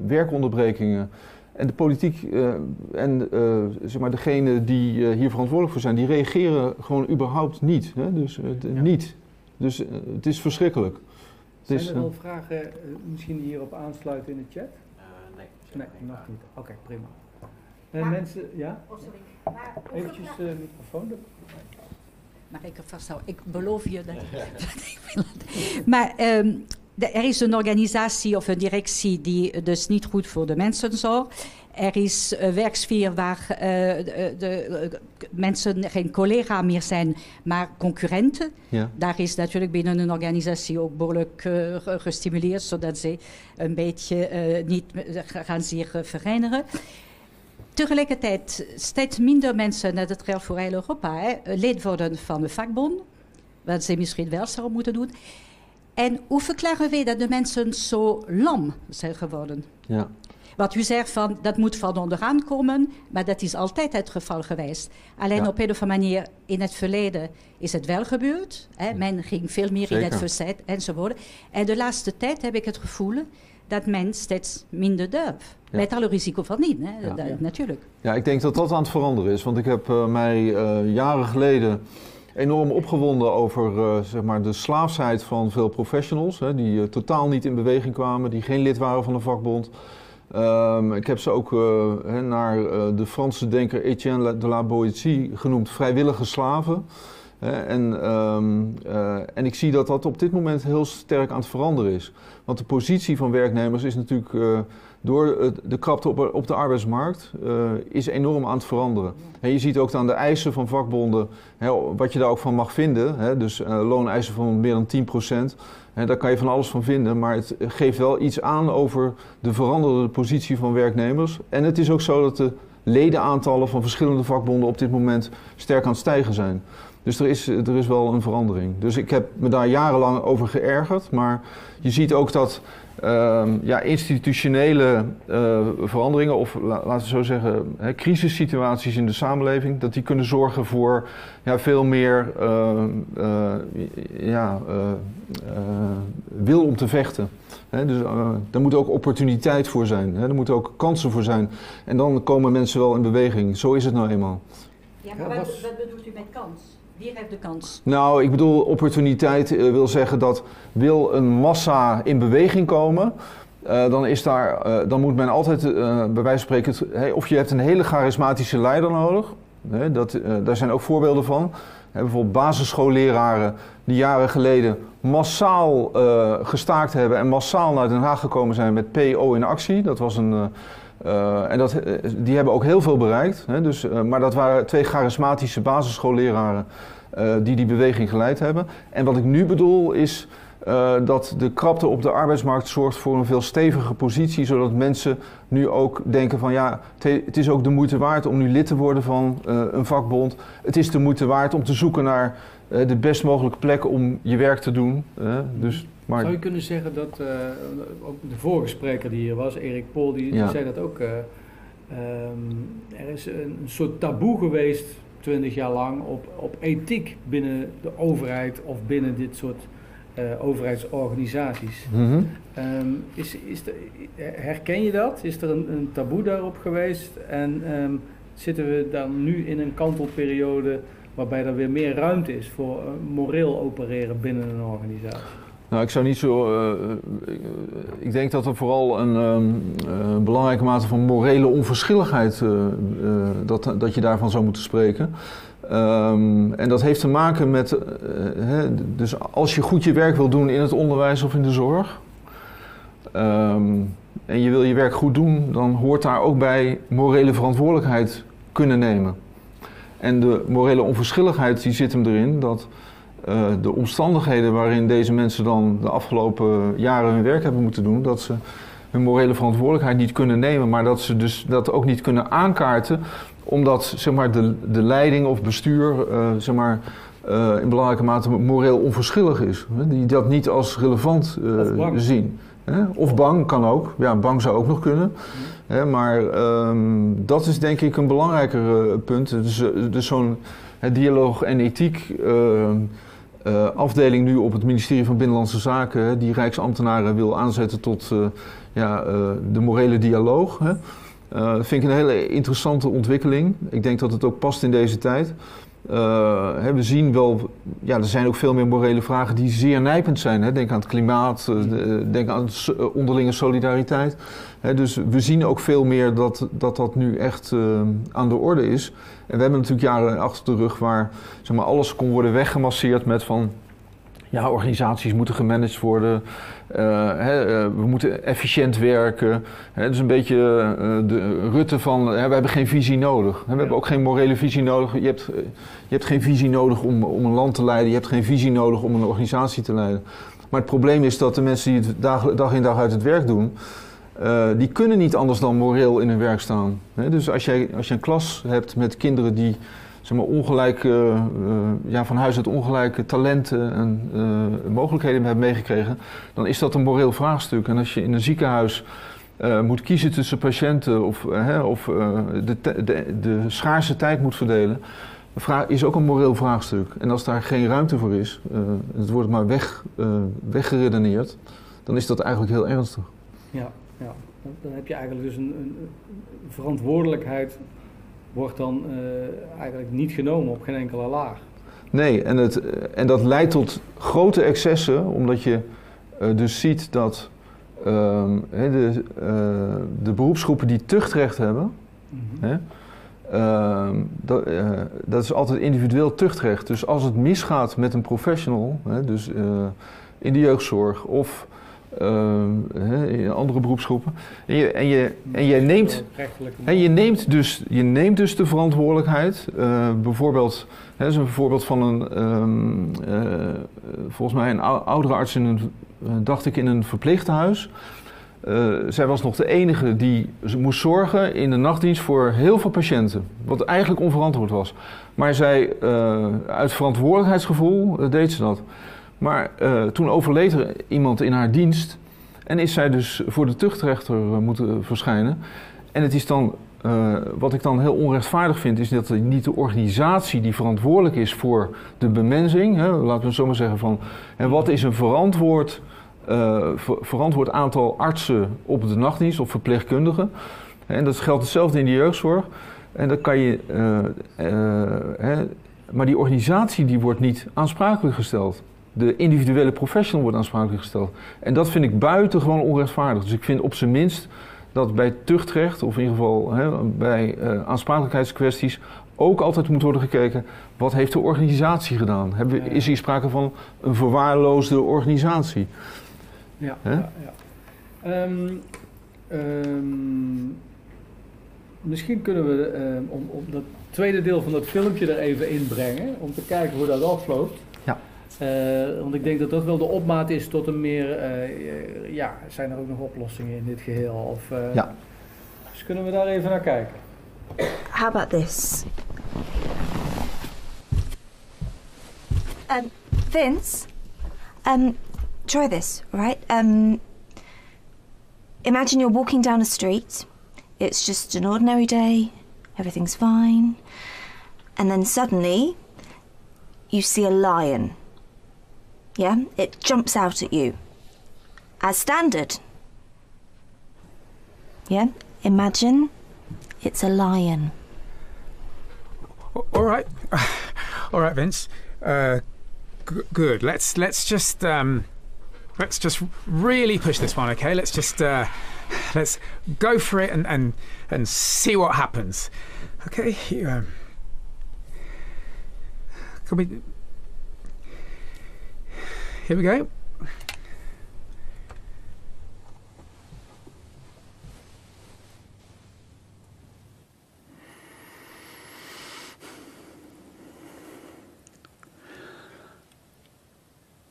werkonderbrekingen. En de politiek eh, en eh, zeg maar degene die eh, hier verantwoordelijk voor zijn, die reageren gewoon überhaupt niet. Hè? Dus d- niet. Dus het is verschrikkelijk. Het Zijn is, er wel vragen misschien hierop aansluiten in de chat? nee. Nee, nog niet. Oké, prima. En mensen, ja? Oh, sorry. Maar Eventjes de microfoon. Mag ik er vasthouden? Ik beloof je dat ik... maar ehm, er is een organisatie of een directie die dus niet goed voor de mensen zorgt. Er is een werksfeer waar eh, de, de, eh, mensen geen collega meer zijn, maar concurrenten. Ja. Daar is natuurlijk binnen een organisatie ook behoorlijk eh, ge- gestimuleerd, zodat ze een beetje niet gaan zich verenigeren. Tegelijkertijd steeds minder mensen, net het geldt voor heel Europa, hè, lid worden van de vakbond. Wat ze misschien wel zouden moeten doen. En hoe verklaren wij dat de mensen zo lam zijn geworden? ja. Wat u zegt van dat moet van onderaan komen, maar dat is altijd het geval geweest. Alleen Ja. op een of andere manier in het verleden is het wel gebeurd. Hè? Men ging veel meer in het verzet enzovoort. En de laatste tijd heb ik het gevoel dat men steeds minder durft. Ja. Met alle risico van niet, hè? Ja. Dat- Ja. natuurlijk. Ja, ik denk dat dat aan het veranderen is. Want ik heb eh, mij eh, jaren geleden enorm opgewonden over eh, zeg maar de slaafsheid van veel professionals. Hè, die eh, totaal niet in beweging kwamen, die geen lid waren van een vakbond. Ehm, ik heb ze ook eh, naar de Franse denker Etienne de la Boétie genoemd vrijwillige slaven. En, ehm, eh, en ik zie dat dat op dit moment heel sterk aan het veranderen is. Want de positie van werknemers is natuurlijk eh, door het- de krapte op, op de arbeidsmarkt eh, is enorm aan het veranderen. En je ziet ook aan de eisen van vakbonden, hè, wat je daar ook van mag vinden. Hè, dus eh, looneisen van meer dan 10%. Hè, daar kan je van alles van vinden, maar het geeft wel iets aan over de veranderde positie van werknemers. En het is ook zo dat de ledenaantallen van verschillende vakbonden op dit moment sterk aan het stijgen zijn. Dus er is, er is wel een verandering. Dus ik heb me daar jarenlang over geërgerd. Maar je ziet ook dat ehm, ja, institutionele eh, veranderingen, of la- laten we zo zeggen, hè, crisissituaties in de samenleving, dat die kunnen zorgen voor ja, veel meer eh, eh, ja, eh, wil om te vechten. Hè, dus daar moet ook opportuniteit voor zijn. Hè, er moeten ook kansen voor zijn. En dan komen mensen wel in beweging. Zo is het nou eenmaal. Ja, maar wat- wat bedoelt u met kans? Wie heeft de kans? Nou, ik bedoel, opportuniteit eh, wil zeggen dat wil een massa in beweging komen. eh, dan, is daar, eh, dan moet men altijd, bij wijze van spreken, hè, of je hebt een hele charismatische leider nodig. Hè, dat, daar zijn ook voorbeelden van. Hè, bijvoorbeeld basisschoolleraren die jaren geleden massaal gestaakt hebben en massaal naar Den Haag gekomen zijn met PO in actie. Dat was een. Eh, en dat, eh, die hebben ook heel veel bereikt. Hè, dus, eh, maar dat waren twee charismatische basisschoolleraren die die beweging geleid hebben. En wat ik nu bedoel is dat de krapte op de arbeidsmarkt zorgt voor een veel stevige positie, zodat mensen nu ook denken van ja, het, is ook de moeite waard om nu lid te worden van een vakbond. Het is de moeite waard om te zoeken naar de best mogelijke plek om je werk te doen. dus, maar, Zou je kunnen zeggen dat, eh, ook de vorige spreker die hier was, Erik Pol, die, zei dat ook. eh, ehm, er is een, soort taboe geweest, twintig jaar lang, op, op ethiek binnen de overheid of binnen dit soort eh, overheidsorganisaties. Mhm. Ehm, is, is er, herken je dat? Is er een, een taboe daarop geweest? En ehm, zitten we dan nu in een kantelperiode waarbij er weer meer ruimte is voor moreel opereren binnen een organisatie? Nou, ik zou niet zo. eh, ik, ik denk dat er vooral een ehm, eh, belangrijke mate van morele onverschilligheid. eh, eh, dat, dat je daarvan zou moeten spreken. Ehm, en dat heeft te maken met. eh, hè, dus als je goed je werk wil doen in het onderwijs of in de zorg. ehm, en je wil je werk goed doen, dan hoort daar ook bij morele verantwoordelijkheid kunnen nemen. En de morele onverschilligheid die zit hem erin dat eh, de omstandigheden waarin deze mensen dan de afgelopen jaren hun werk hebben moeten doen, dat ze hun morele verantwoordelijkheid niet kunnen nemen, maar dat ze dus dat ook niet kunnen aankaarten, omdat zeg maar, de, de leiding of bestuur eh, zeg maar, eh, in belangrijke mate moreel onverschillig is. Hè, Die dat niet als relevant zien. Hè? Of bang kan ook. Ja, bang zou ook nog kunnen. Hè, maar ehm, dat is denk ik een belangrijker punt. Dus, dus zo'n dialoog en ethiek ehm, eh, afdeling nu op het ministerie van Binnenlandse Zaken, die Rijksambtenaren wil aanzetten tot eh, ja, eh, de morele dialoog. Hè. Vind ik een hele interessante ontwikkeling. Ik denk dat het ook past in deze tijd. Hè, we zien wel, ja, er zijn ook veel meer morele vragen die zeer nijpend zijn. Hè. Denk aan het klimaat, de- denk aan onderlinge solidariteit. Dus we zien ook veel meer dat dat, dat nu echt eh, aan de orde is. En we hebben natuurlijk jaren achter de rug waar zeg maar, alles kon worden weggemasseerd met van... Ja, organisaties moeten gemanaged worden. eh, eh, we moeten efficiënt werken. Hè, dus een beetje de Rutte van, we hebben geen visie nodig. We hebben ook geen morele visie nodig. Je hebt, je hebt geen visie nodig om, om een land te leiden. Je hebt geen visie nodig om een organisatie te leiden. Maar het probleem is dat de mensen die het dag, dag in dag uit het werk doen... eh, die kunnen niet anders dan moreel in hun werk staan. Dus als, jij, als je een klas hebt met kinderen die zeg maar, ongelijk, eh, eh, ja, van huis uit ongelijke talenten en mogelijkheden hebben meegekregen, dan is dat een moreel vraagstuk. En als je in een ziekenhuis moet kiezen tussen patiënten of, of de, de, de schaarse tijd moet verdelen, is ook een moreel vraagstuk. En als daar geen ruimte voor is, het wordt maar weg, weggeredeneerd, dan is dat eigenlijk heel ernstig. Ja, ja. Dan, heb je eigenlijk dus een, een, verantwoordelijkheid wordt dan eh, eigenlijk niet genomen op geen enkele laag. Nee, en, het, en dat leidt tot grote excessen, omdat je eh, dus ziet dat ehm, de, eh, de beroepsgroepen die tuchtrecht hebben, hè, ehm, dat, dat is altijd individueel tuchtrecht. Dus als het misgaat met een professional, hè, dus in de jeugdzorg of in andere beroepsgroepen, en je, en je, en je neemt je neemt dus, je neemt dus de verantwoordelijkheid. eh, bijvoorbeeld, hè, is een voorbeeld van een, ehm, eh, volgens mij een ou- oudere arts in een, eh, dacht ik, in een verpleeghuis. Eh, zij was nog de enige die moest zorgen in de nachtdienst voor heel veel patiënten. Wat eigenlijk onverantwoord was. Maar zij, uit verantwoordelijkheidsgevoel deed ze dat. Maar eh, toen overleed er iemand in haar dienst. En is zij dus voor de tuchtrechter eh, moeten verschijnen. En het is dan, eh, wat ik dan heel onrechtvaardig vind, is dat niet de organisatie die verantwoordelijk is voor de bemensing, hè, laten we het zo maar zeggen van, en wat is een verantwoord, ver- verantwoord aantal artsen op de nachtdienst of verpleegkundigen. En dat geldt hetzelfde in de jeugdzorg. En dan kan je, hè, maar die organisatie die wordt niet aansprakelijk gesteld. De individuele professional wordt aansprakelijk gesteld. En dat vind ik buitengewoon onrechtvaardig. Dus ik vind op zijn minst dat bij tuchtrecht, of in ieder geval hè, bij eh, aansprakelijkheidskwesties, ook altijd moet worden gekeken wat heeft de organisatie gedaan. Hebben, is hier sprake van een verwaarloosde organisatie? Ja, Hè? ja, ja. Ehm, ehm, misschien kunnen we ehm, om, om dat tweede deel van dat filmpje er even inbrengen, om te kijken hoe dat afloopt. Eh, want ik denk dat dat wel de opmaat is tot een meer, eh, eh, ja, zijn er ook nog oplossingen in dit geheel? Of, eh, Ja. Dus kunnen we daar even naar kijken? How about this? Um, Vince, um, try this, right? Um, imagine you're walking down a street. It's just an ordinary day. Everything's fine. And then suddenly, you see a lion. Yeah? It jumps out at you. As standard. Yeah? Imagine it's a lion. All right, all right, Vince. Uh, g- good. Let's let's just um, let's just really push this one, okay? Let's just uh, let's go for it and and and see what happens. Okay. Um, can we? Here we go.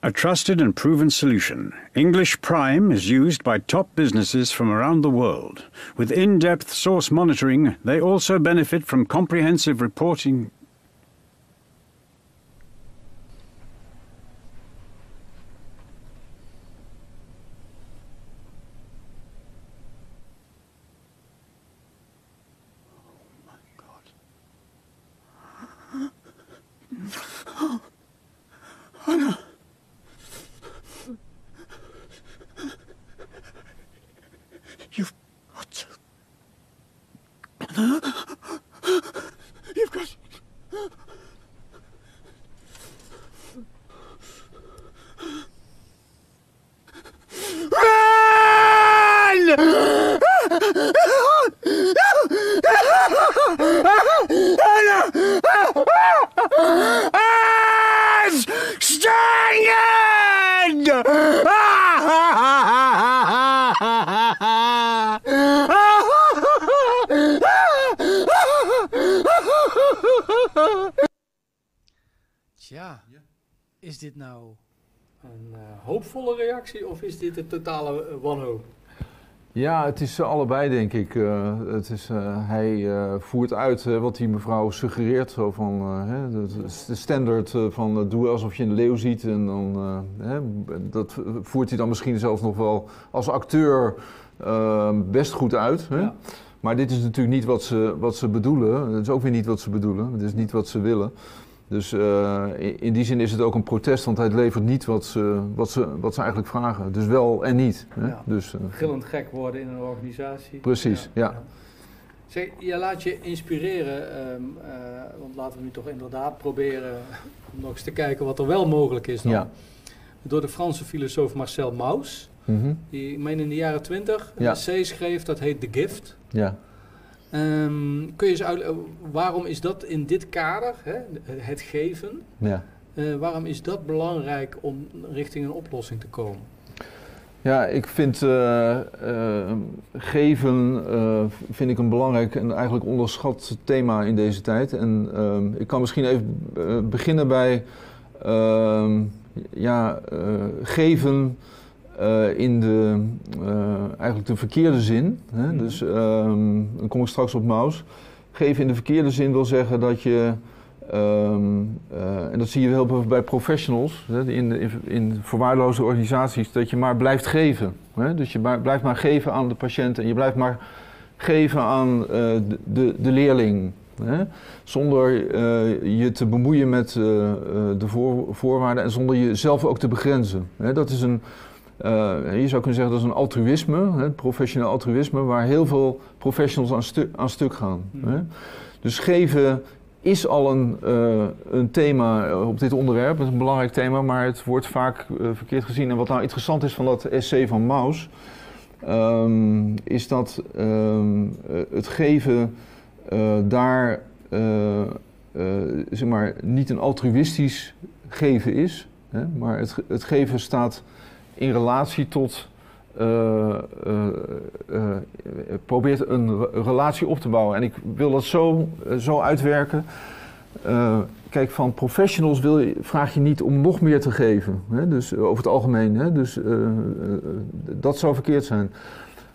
A trusted and proven solution, English Prime is used by top businesses from around the world. With in depth source monitoring, they also benefit from comprehensive reporting. Een totale eh, wanhoop? Ja, het is eh, allebei, denk ik. Eh, het is, hij voert uit wat die mevrouw suggereert. Zo van, hè, de, de standaard van doe alsof je een leeuw ziet. En dan, hè, dat voert hij dan misschien zelfs nog wel als acteur best goed uit. Hè? Ja. Maar dit is natuurlijk niet wat ze, wat ze bedoelen. Het is ook weer niet wat ze bedoelen. Het is niet wat ze willen. Dus eh, in, die zin is het ook een protest, want hij levert niet wat ze, wat ze, wat ze eigenlijk vragen. Dus wel en niet. Hè? Ja. Dus, eh, Gillend gek worden in een organisatie. Precies, ja. Zeg, je laat je inspireren, ehm, eh, want laten we nu toch inderdaad proberen om nog eens te kijken wat er wel mogelijk is dan. Ja. Door de Franse filosoof Marcel Mauss, Mhm. die ik meen in de jaren twintig een Ja. essay schreef, dat heet The Gift. Ja. Ehm, kun je eens uitleggen, waarom is dat in dit kader, hè, het geven, Ja. eh, waarom is dat belangrijk om richting een oplossing te komen? Ja, ik vind eh, eh, geven vind ik een belangrijk en eigenlijk onderschat thema in deze tijd. En ehm, ik kan misschien even beginnen bij ehm, ja, geven eh, in de eh, eigenlijk de verkeerde zin. Hè? Mhm. Dus ehm, dan kom ik straks op Maus. Geven in de verkeerde zin wil zeggen dat je Ehm, eh, en dat zie je heel veel bij professionals, hè, in, in, in verwaarloosde organisaties, dat je maar blijft geven. Hè? Dus je maar- blijft maar geven aan de patiënt en je blijft maar geven aan de, de, de leerling. Hè? Zonder je te bemoeien met de voor, voorwaarden en zonder jezelf ook te begrenzen. Hè? Dat is een, eh, je zou kunnen zeggen dat is een altruïsme, hè? professioneel altruïsme, waar heel veel professionals aan, stu aan stuk gaan. Mhm. Hè? Dus geven is al een, eh, een thema eh, op dit onderwerp. Het is een belangrijk thema, maar het wordt vaak verkeerd gezien. En wat nou interessant is van dat essay van Maus, ehm, is dat ehm, eh, het geven daar zeg maar, niet een altruïstisch geven is, hè, maar het, het geven staat in relatie tot. eh, eh, eh, probeert een re- relatie op te bouwen. En ik wil dat zo, zo uitwerken kijk, van professionals wil je, vraag je niet om nog meer te geven. Hè? Dus over het algemeen. Hè? Dus dat zou verkeerd zijn.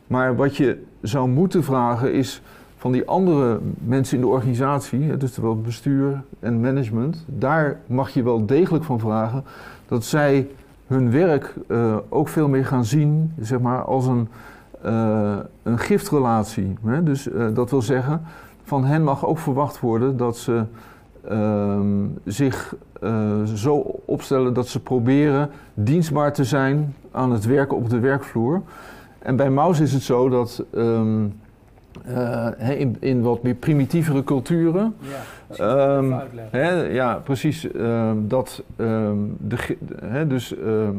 Maar wat je zou moeten vragen is van die andere mensen in de organisatie, dus wel bestuur en management, daar mag je wel degelijk van vragen dat zij hun werk eh, ook veel meer gaan zien, zeg maar, als een, eh, een giftrelatie. Hè? Dus eh, dat wil zeggen, van hen mag ook verwacht worden dat ze ehm, zich zo opstellen dat ze proberen dienstbaar te zijn aan het werken op de werkvloer. En bij Maus is het zo dat ehm, eh, in, in wat meer primitievere culturen. ehm, hè, ja, precies. ehm, dat, ehm, de, dus, ehm,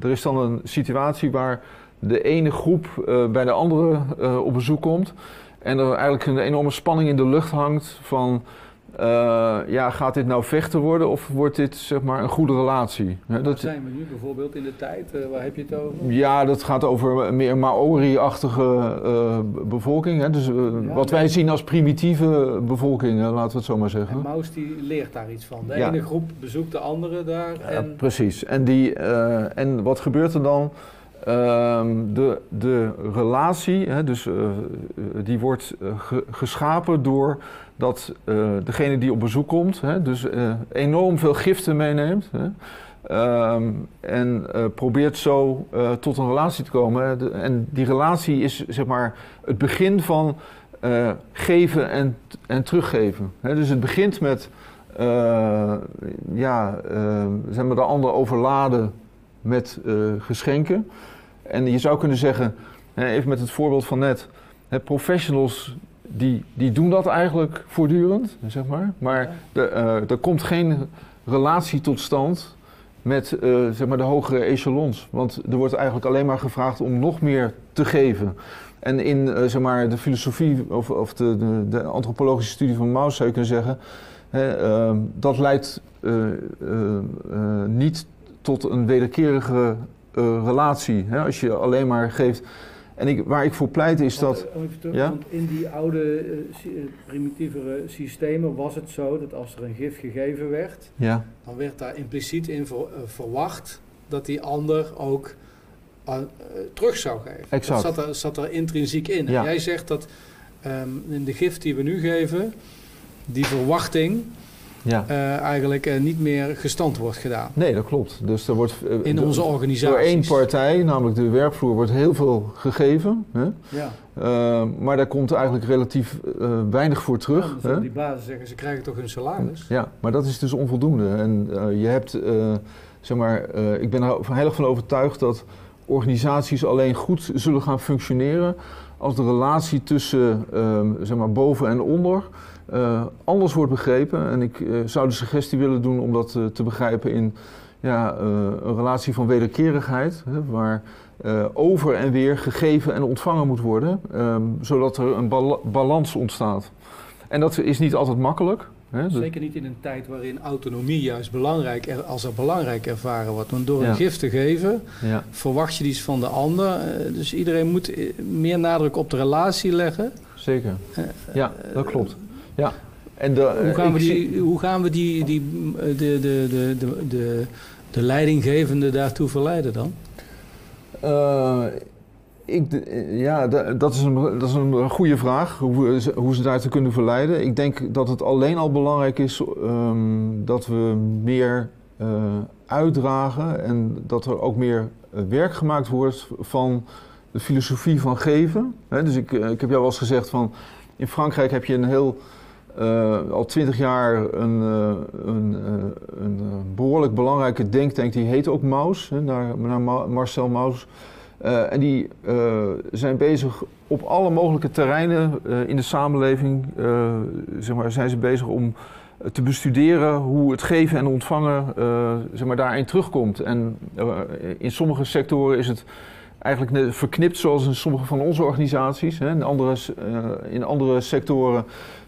er is dan een situatie waar de ene groep eh, bij de andere eh, op bezoek komt. En er eigenlijk een enorme spanning in de lucht hangt van... eh, ja, gaat dit nou vechten worden of wordt dit zeg maar een goede relatie? Hè, dat, zijn we nu bijvoorbeeld in de tijd? Eh, waar heb je het over? ja, dat gaat over meer Maori-achtige eh, bevolking. Hè? Dus wat wij zien als primitieve bevolking, laten we het zo maar zeggen. En Maus die leert daar iets van. De Ja. ene groep bezoekt de andere daar. Ja, En precies. En, die, en wat gebeurt er dan? Ehm, de, de relatie, hè, dus, eh, die wordt eh, ge- geschapen door dat eh, degene die op bezoek komt, hè, dus enorm veel giften meeneemt. Hè, ehm, en probeert zo tot een relatie te komen. en die relatie is zeg maar het begin van geven en, en teruggeven. Dus het begint met ja, zeg maar de ander overladen met geschenken. En je zou kunnen zeggen, even met het voorbeeld van net, professionals die, die doen dat eigenlijk voortdurend, zeg maar. Maar de, eh, er komt geen relatie tot stand met eh, zeg maar de hogere echelons. Want er wordt eigenlijk alleen maar gevraagd om nog meer te geven. En in eh, zeg maar, de filosofie of, of de, de, de antropologische studie van Maus zou je kunnen zeggen... Hè, ehm, dat leidt niet tot een wederkerige relatie. Hè, als je alleen maar geeft. En ik, waar ik voor pleit is Want, dat. eh, terug, Ja? Want in die oude, eh, eh, primitievere systemen was het zo dat als er een gif gegeven werd, Ja, dan werd daar impliciet in ver- eh, verwacht dat die ander ook eh, eh, terug zou geven. Exact. Dat zat er, zat er intrinsiek in. Ja. En jij zegt dat ehm, in de gift die we nu geven, die verwachting ja. eh, eigenlijk eh, niet meer gestand wordt gedaan. Nee, dat klopt. Dus er wordt. eh, In door- onze Door organisaties. één partij, namelijk de werkvloer, wordt heel veel gegeven. Hè? Ja. Maar daar komt eigenlijk relatief weinig voor terug. hè? die bazen zeggen, ze krijgen toch hun salaris? Ja, maar dat is dus onvoldoende. En je hebt, zeg maar, ik ben er heel erg van overtuigd dat organisaties alleen goed zullen gaan functioneren als de relatie tussen ehm, zeg maar, boven en onder anders wordt begrepen. En ik eh, zou de suggestie willen doen om dat eh, te begrijpen in ja, eh, een relatie van wederkerigheid, hè, waar eh, over en weer gegeven en ontvangen moet worden, ehm, zodat er een bal- balans ontstaat. En dat is niet altijd makkelijk. Hè, Zeker niet in een tijd waarin autonomie juist belangrijk er, als er belangrijk ervaren wordt. Want door Ja. een gift te geven, ja. verwacht je iets van de ander. Eh, Dus iedereen moet eh, meer nadruk op de relatie leggen. Zeker. Eh, Ja, dat klopt. Ja. En de, Hoe gaan we die, hoe gaan we die, die, eh, de, de, de, de, de, de leidinggevende daartoe verleiden dan? Eh, ik, ja, da- dat is, een, dat is een goede vraag, hoe, ze- hoe ze daartoe kunnen verleiden. Ik denk dat het alleen al belangrijk is ehm, dat we meer eh, uitdragen en dat er ook meer werk gemaakt wordt van de filosofie van geven. Hè, dus ik, ik heb jou wel eens gezegd van, in Frankrijk heb je een heel, eh, al twintig jaar een, eh, een, eh, een eh, behoorlijk belangrijke denktank, die heet ook Maus, hè, naar, naar Ma- Marcel Maus. En die zijn bezig op alle mogelijke terreinen in de samenleving, zeg maar, zijn ze bezig om te bestuderen hoe het geven en ontvangen zeg maar, daarin terugkomt. En in sommige sectoren is het eigenlijk verknipt zoals in sommige van onze organisaties. Hè. In andere sectoren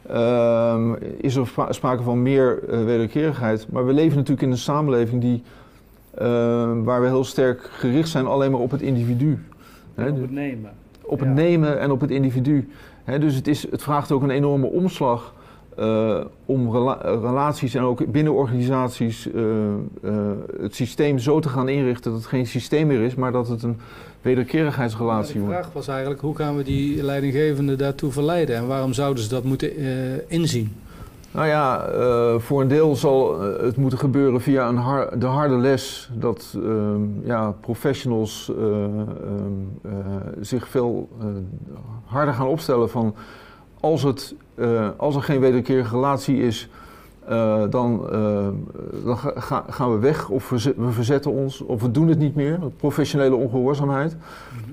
ehm, is er spra- sprake van meer eh, wederkerigheid. Maar we leven natuurlijk in een samenleving die, eh, waar we heel sterk gericht zijn alleen maar op het individu. Hè. op het nemen. Op het nemen en op het individu. Hè, dus het, is, het vraagt ook een enorme omslag eh, om rela- relaties en ook binnen organisaties eh, eh, het systeem zo te gaan inrichten dat het geen systeem meer is, maar dat het een wederkerigheidsrelatie de wordt. vraag was eigenlijk, hoe gaan we die leidinggevenden daartoe verleiden? En waarom zouden ze dat moeten inzien? Nou ja, voor een deel zal het moeten gebeuren via een har- de harde les dat ehm, ja, professionals eh, ehm, eh, zich veel harder gaan opstellen van als, het, eh, als er geen wederkerige relatie is, eh, dan, eh, dan ga- ga- gaan we weg of we verzetten ons of we doen het niet meer. Professionele ongehoorzaamheid.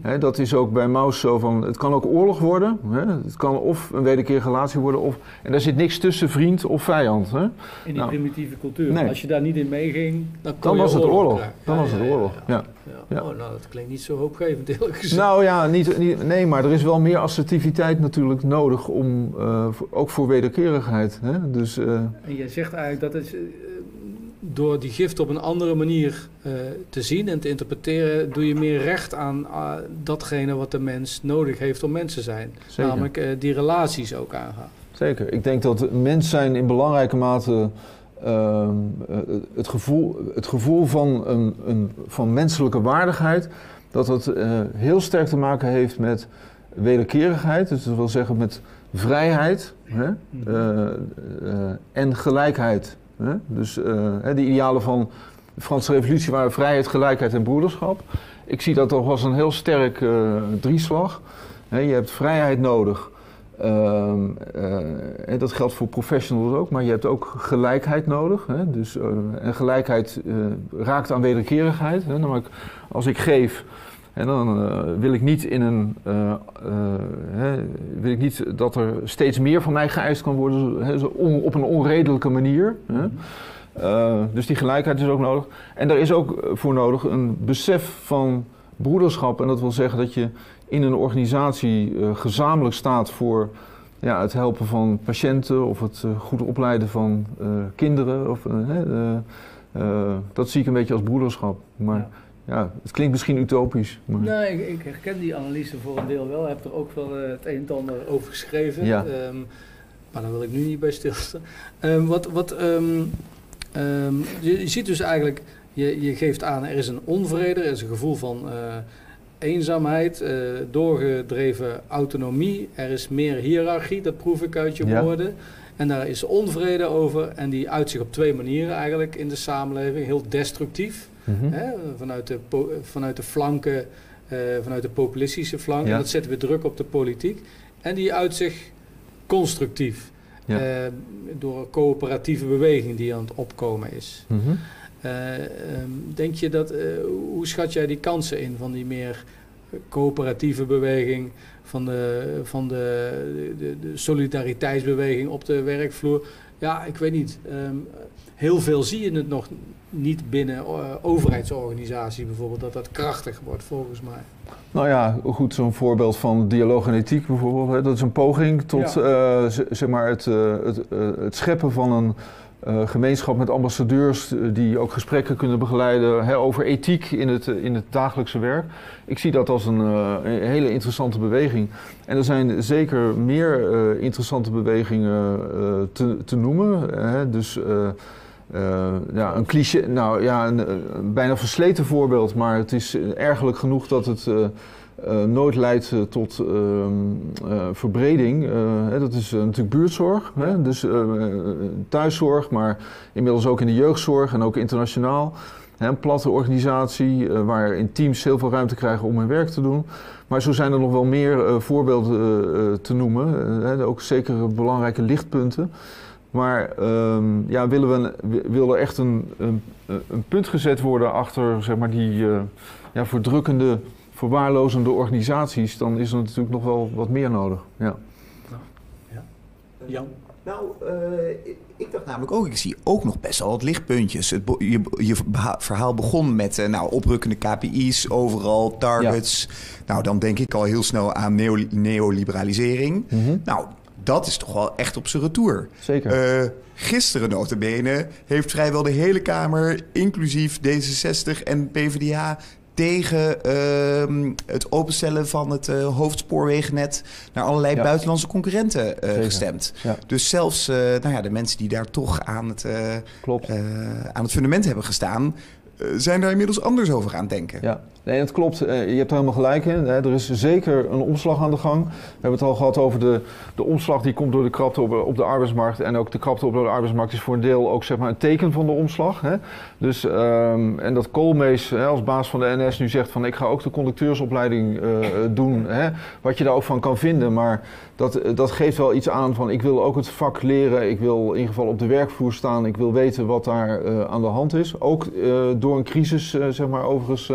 Hè, dat is ook bij Maus zo van, het kan ook oorlog worden. Hè? Het kan of een wederkerige relatie worden of... En daar zit niks tussen vriend of vijand. Hè? In die Nou, primitieve cultuur. Nee. Als je daar niet in meeging, dan, Dan was het oorlog. krijgen. Dan was het oorlog, ja. Ja. Oh, nou, dat klinkt niet zo hoopgevend, eerlijk gezegd. Nou ja, niet, niet, nee, maar er is wel meer assertiviteit natuurlijk nodig om, eh, voor- ook voor wederkerigheid. Hè? Dus, eh, En je zegt eigenlijk dat het, eh, door die gift op een andere manier te zien en te interpreteren, doe je meer recht aan datgene wat de mens nodig heeft om mens te zijn. Zeker. Namelijk die relaties ook aangaan. Zeker. Ik denk dat mens zijn in belangrijke mate het, gevoel, het gevoel van, een, een, van menselijke waardigheid, dat dat eh, heel sterk te maken heeft met wederkerigheid, dus dat wil zeggen met vrijheid hè? eh, eh, en gelijkheid. Hè? Dus eh, die idealen van de Franse revolutie waren vrijheid, gelijkheid en broederschap. Ik zie dat toch als een heel sterk eh, drieslag. Je hebt vrijheid nodig. En dat geldt voor professionals ook, maar je hebt ook gelijkheid nodig. Hè? Dus, eh, en gelijkheid eh, raakt aan wederkerigheid. Hè? Namelijk, als ik geef, en dan wil ik niet in een, hè, wil ik niet dat er steeds meer van mij geëist kan worden, hè, op een onredelijke manier. Hè? Dus die gelijkheid is ook nodig. En er is ook voor nodig een besef van broederschap. En dat wil zeggen dat je in een organisatie eh, gezamenlijk staat voor ja, het helpen van patiënten of het eh, goed opleiden van eh, kinderen. Of, dat zie ik een beetje als broederschap. Maar ja. het klinkt misschien utopisch. Maar... Nee, ik, ik herken die analyse voor een deel wel. Ik heb er ook wel het een en ander over geschreven. Ja. Ehm, maar daar wil ik nu niet bij stilstaan. Ehm, wat, wat, ehm, je, je ziet dus eigenlijk, je, je geeft aan, er is een onvrede, er is een gevoel van eenzaamheid, eh, doorgedreven autonomie, er is meer hiërarchie, dat proef ik uit je Ja. woorden. En daar is onvrede over en die uit zich op twee manieren eigenlijk in de samenleving. Heel destructief, Mhm. hè, vanuit, de vanuit de flanken, eh, vanuit de populistische flank. Ja. En dat zet weer druk op de politiek. En die uit zich constructief. Ja. eh, door een coöperatieve beweging die aan het opkomen is. Mhm. Ehm, denk je dat, eh, hoe schat jij die kansen in van die meer coöperatieve beweging, van de, van de, de, de solidariteitsbeweging op de werkvloer? Ja, ik weet niet. Ehm, heel veel zie je het nog niet binnen eh, overheidsorganisatie bijvoorbeeld, dat dat krachtig wordt volgens mij. Nou ja, goed, zo'n voorbeeld van dialoog en ethiek bijvoorbeeld. Hè, dat is een poging tot eh, zeg maar het, eh, het, eh, het scheppen van een eh, gemeenschap met ambassadeurs eh, die ook gesprekken kunnen begeleiden hè, over ethiek in het, eh, in het dagelijkse werk. Ik zie dat als een, hele interessante beweging. En er zijn zeker meer interessante bewegingen te, te noemen. Hè, dus ja, een cliché, nou ja, een, bijna versleten voorbeeld, maar het is ergelijk genoeg dat het nooit leidt eh, tot ehm, eh, verbreding. Eh, hè, dat is eh, natuurlijk buurtzorg, hè, dus eh, eh, thuiszorg, maar inmiddels ook in de jeugdzorg en ook internationaal. Hè, een platte organisatie eh, waar in teams heel veel ruimte krijgen om hun werk te doen. Maar zo zijn er nog wel meer eh, voorbeelden eh, eh, te noemen. Eh, hè, ook zeker belangrijke lichtpunten. Maar ehm, ja, willen we, wil er echt een, een, een punt gezet worden achter zeg maar, die eh, ja, verdrukkende, verwaarlozende organisaties, dan is er natuurlijk nog wel wat meer nodig. Ja. Jan? Nou, eh, ik- dacht namelijk ook, ik zie ook nog best wel wat lichtpuntjes. Het, je, je verhaal begon met eh, nou, oprukkende KPI's, overal targets. Nou, dan denk ik al heel snel aan neo- neoliberalisering. Nou, dat is toch wel echt op zijn retour. Zeker. Eh, gisteren notabene heeft vrijwel de hele Kamer, inclusief D66 en PvdA... tegen ehm, het openstellen van het eh, hoofdspoorwegennet naar allerlei Ja. buitenlandse concurrenten eh, gestemd. Ja. Dus zelfs eh, nou ja, de mensen die daar toch aan het, Klopt. aan het fundament hebben gestaan, zijn daar inmiddels anders over gaan denken. Ja, nee, het klopt. Eh, Je hebt er helemaal gelijk in. Er is zeker een omslag aan de gang. We hebben het al gehad over de, de omslag die komt door de krapte op, op de arbeidsmarkt. En ook de krapte op de arbeidsmarkt is voor een deel ook zeg maar, een teken van de omslag. Hè. Dus, ehm, en dat Koolmees als baas van de NS nu zegt van ik ga ook de conducteursopleiding eh, doen. Hè. Wat je daar ook van kan vinden. Maar dat, dat geeft wel iets aan van ik wil ook het vak leren. Ik wil in ieder geval op de werkvloer staan. Ik wil weten wat daar eh, aan de hand is. Ook door een crisis, zeg maar overigens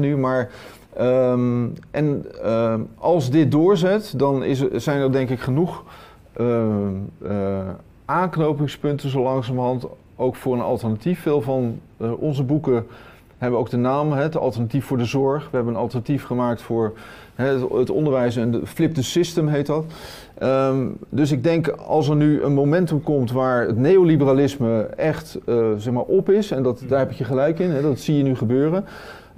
nu. Maar, ehm, en ehm, als dit doorzet, dan is, zijn er denk ik genoeg ehm, eh, aanknopingspunten zo langzamerhand ook voor een alternatief. Veel van eh, onze boeken hebben ook de naam, het alternatief voor de zorg. We hebben een alternatief gemaakt voor het, het onderwijs en de flip the system heet dat. Dus ik denk als er nu een momentum komt waar het neoliberalisme echt eh, zeg maar op is, en dat, daar heb je gelijk in, hè, dat zie je nu gebeuren.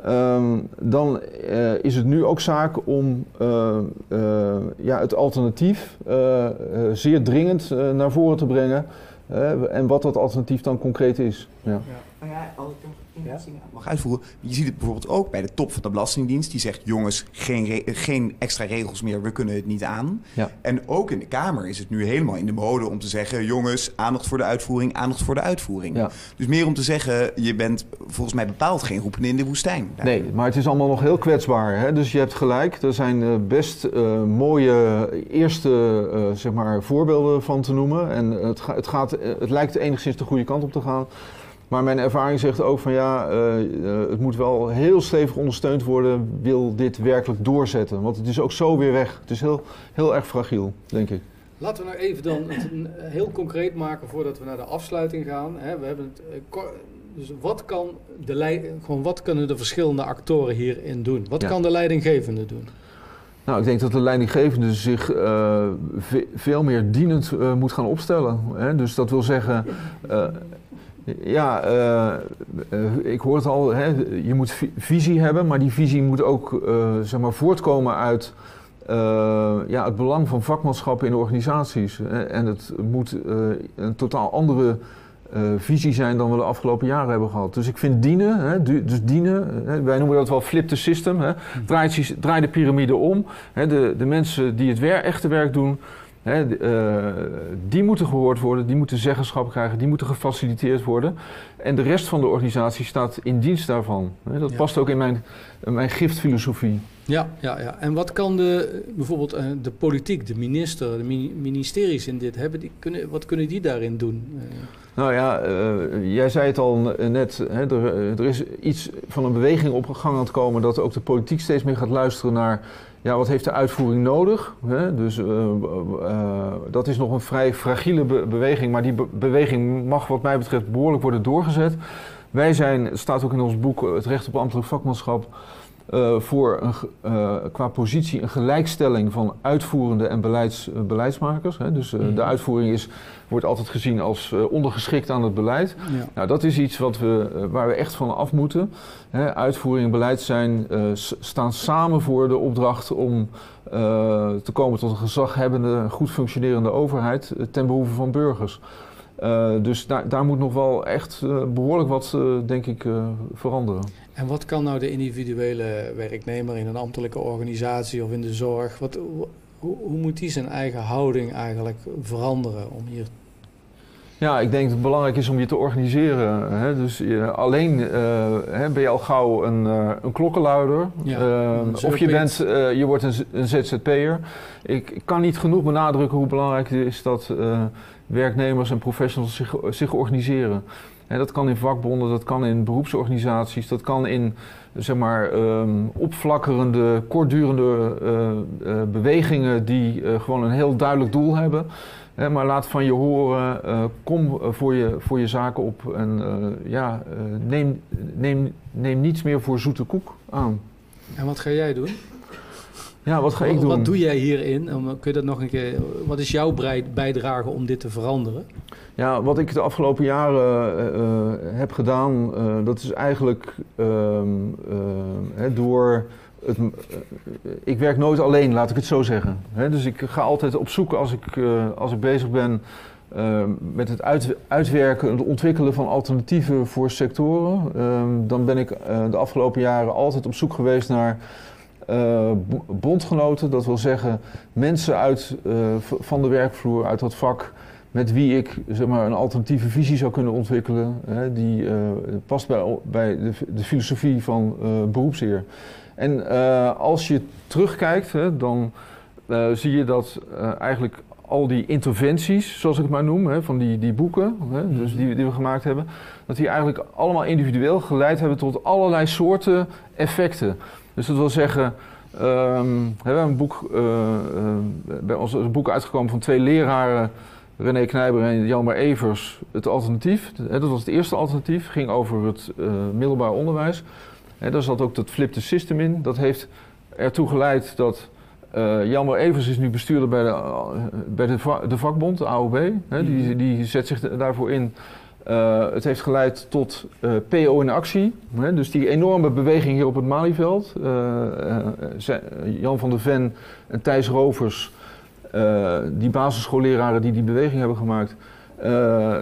Ehm, dan eh, is het nu ook zaak om eh, eh, ja, het alternatief zeer dringend naar voren te brengen. en wat dat alternatief dan concreet is. Ja. Nou ja, mag uitvoeren. Je ziet het bijvoorbeeld ook bij de top van de Belastingdienst. Die zegt, jongens, geen, re- geen extra regels meer, we kunnen het niet aan. Ja. En ook in de Kamer is het nu helemaal in de mode om te zeggen... jongens, aandacht voor de uitvoering, aandacht voor de uitvoering. Ja. Dus meer om te zeggen, je bent volgens mij bepaald geen roepende in de woestijn. Nee, maar het is allemaal nog heel kwetsbaar. Hè? Dus je hebt gelijk, er zijn eh, best eh, mooie eerste eh, zeg maar, voorbeelden van te noemen. En het, ga- het, gaat, het lijkt enigszins de goede kant op te gaan. Maar mijn ervaring zegt ook van ja, eh, eh, het moet wel heel stevig ondersteund worden, wil dit werkelijk doorzetten. Want het is ook zo weer weg. Het is heel, heel erg fragiel, denk ik. Laten we nou even dan het heel concreet maken voordat we naar de afsluiting gaan. We hebben het, eh, dus wat, kan de lei- gewoon wat kunnen de verschillende actoren hierin doen? Wat Ja. kan de leidinggevende doen? Nou, ik denk dat de leidinggevende zich ve- veel meer dienend moet gaan opstellen. Hè? Dus dat wil zeggen, ja, eh, eh, ik hoor het al, hè? je moet vi- visie hebben, maar die visie moet ook eh, zeg maar voortkomen uit ja, het belang van vakmanschap in organisaties. En het moet een totaal andere visie zijn dan we de afgelopen jaren hebben gehad. Dus ik vind dienen, hè, du- dus dienen, hè, wij noemen dat wel flip the system, hè, draai, de piramide om. Hè, de, de mensen die het echte werk doen, hè, eh, die moeten gehoord worden, die moeten zeggenschap krijgen, die moeten gefaciliteerd worden. En de rest van de organisatie staat in dienst daarvan. Hè, dat Ja. past ook in mijn, in mijn giftfilosofie. Ja, ja, ja. En wat kan de, bijvoorbeeld eh, de politiek, de minister, de mini- ministeries in dit hebben? Die kunnen, wat kunnen die daarin doen? Eh, Nou ja, eh, jij zei het al net, hè, er, er is iets van een beweging op gang aan het komen dat ook de politiek steeds meer gaat luisteren naar, ja, wat heeft de uitvoering nodig? Hè? Dus dat is nog een vrij fragiele be- beweging, maar die be- beweging mag wat mij betreft behoorlijk worden doorgezet. Wij zijn, het staat ook in ons boek, het recht op ambtelijk vakmanschap, eh, voor een, eh, qua positie een gelijkstelling van uitvoerende en beleids, eh, beleidsmakers. Hè? Dus eh, Mhm. de uitvoering is, wordt altijd gezien als ondergeschikt aan het beleid. ja. Nou, dat is iets wat we, waar we echt van af moeten. Hè, uitvoering en beleid zijn, staan samen voor de opdracht om te komen tot een gezaghebbende, goed functionerende overheid ten behoeve van burgers. Dus daar, daar moet nog wel echt eh, behoorlijk wat, denk ik, veranderen. En wat kan nou de individuele werknemer in een ambtelijke organisatie of in de zorg, wat, hoe, hoe moet die zijn eigen houding eigenlijk veranderen om hier Ja, ik denk dat het belangrijk is om je te organiseren. Hè? Dus je, alleen eh, hè, ben je al gauw een, eh, een klokkenluider. Ja, Eh, een of je, bent, je wordt een, ZZP'er. Ik, ik kan niet genoeg benadrukken hoe belangrijk het is dat werknemers en professionals zich, zich organiseren. Dat kan in vakbonden, dat kan in beroepsorganisaties, dat kan in zeg maar, ehm, opflakkerende, kortdurende eh, eh, bewegingen die eh, gewoon een heel duidelijk doel hebben. Hè, maar laat van je horen, kom voor, je, voor je zaken op en ja, neem, neem, neem niets meer voor zoete koek aan. En wat ga jij doen? Ja, wat ga ik doen? Wat doe jij hierin? Kun je dat nog een keer... Wat is jouw bijdrage om dit te veranderen? Ja, wat ik de afgelopen jaren eh, eh, heb gedaan, eh, dat is eigenlijk ehm, eh, hè, door. Het, ik werk nooit alleen, laat ik het zo zeggen. Hè, dus ik ga altijd op zoek als ik, als ik bezig ben eh, met het uit- uitwerken, het ontwikkelen van alternatieven voor sectoren. ehm, dan ben ik de afgelopen jaren altijd op zoek geweest naar eh, bo- bondgenoten. Dat wil zeggen mensen uit, eh, van de werkvloer, uit dat vak met wie ik zeg maar, een alternatieve visie zou kunnen ontwikkelen. Hè, die eh, past bij, bij de, de filosofie van beroepsheer. En als je terugkijkt, hè, dan zie je dat eigenlijk al die interventies, zoals ik het maar noem, hè, van die, die boeken, hè, dus die, die we gemaakt hebben, dat die eigenlijk allemaal individueel geleid hebben tot allerlei soorten effecten. Dus dat wil zeggen, ehm, we hebben een boek, eh, eh, bij ons is een boek uitgekomen van twee leraren, René Knijber en Jelmer Evers, het alternatief. Dat was het eerste alternatief, ging over het eh, middelbaar onderwijs. Hè, daar zat ook dat flip the system in. Dat heeft ertoe geleid dat Jelmer Evers is nu bestuurder bij de, bij de, de vakbond, de AOB. Die, die zet zich daarvoor in. Eh, het heeft geleid tot eh, PO in actie. Hè, dus die enorme beweging hier op het Malieveld. Eh, Jan van der Ven en Thijs Rovers, die basisschoolleraren die die beweging hebben gemaakt,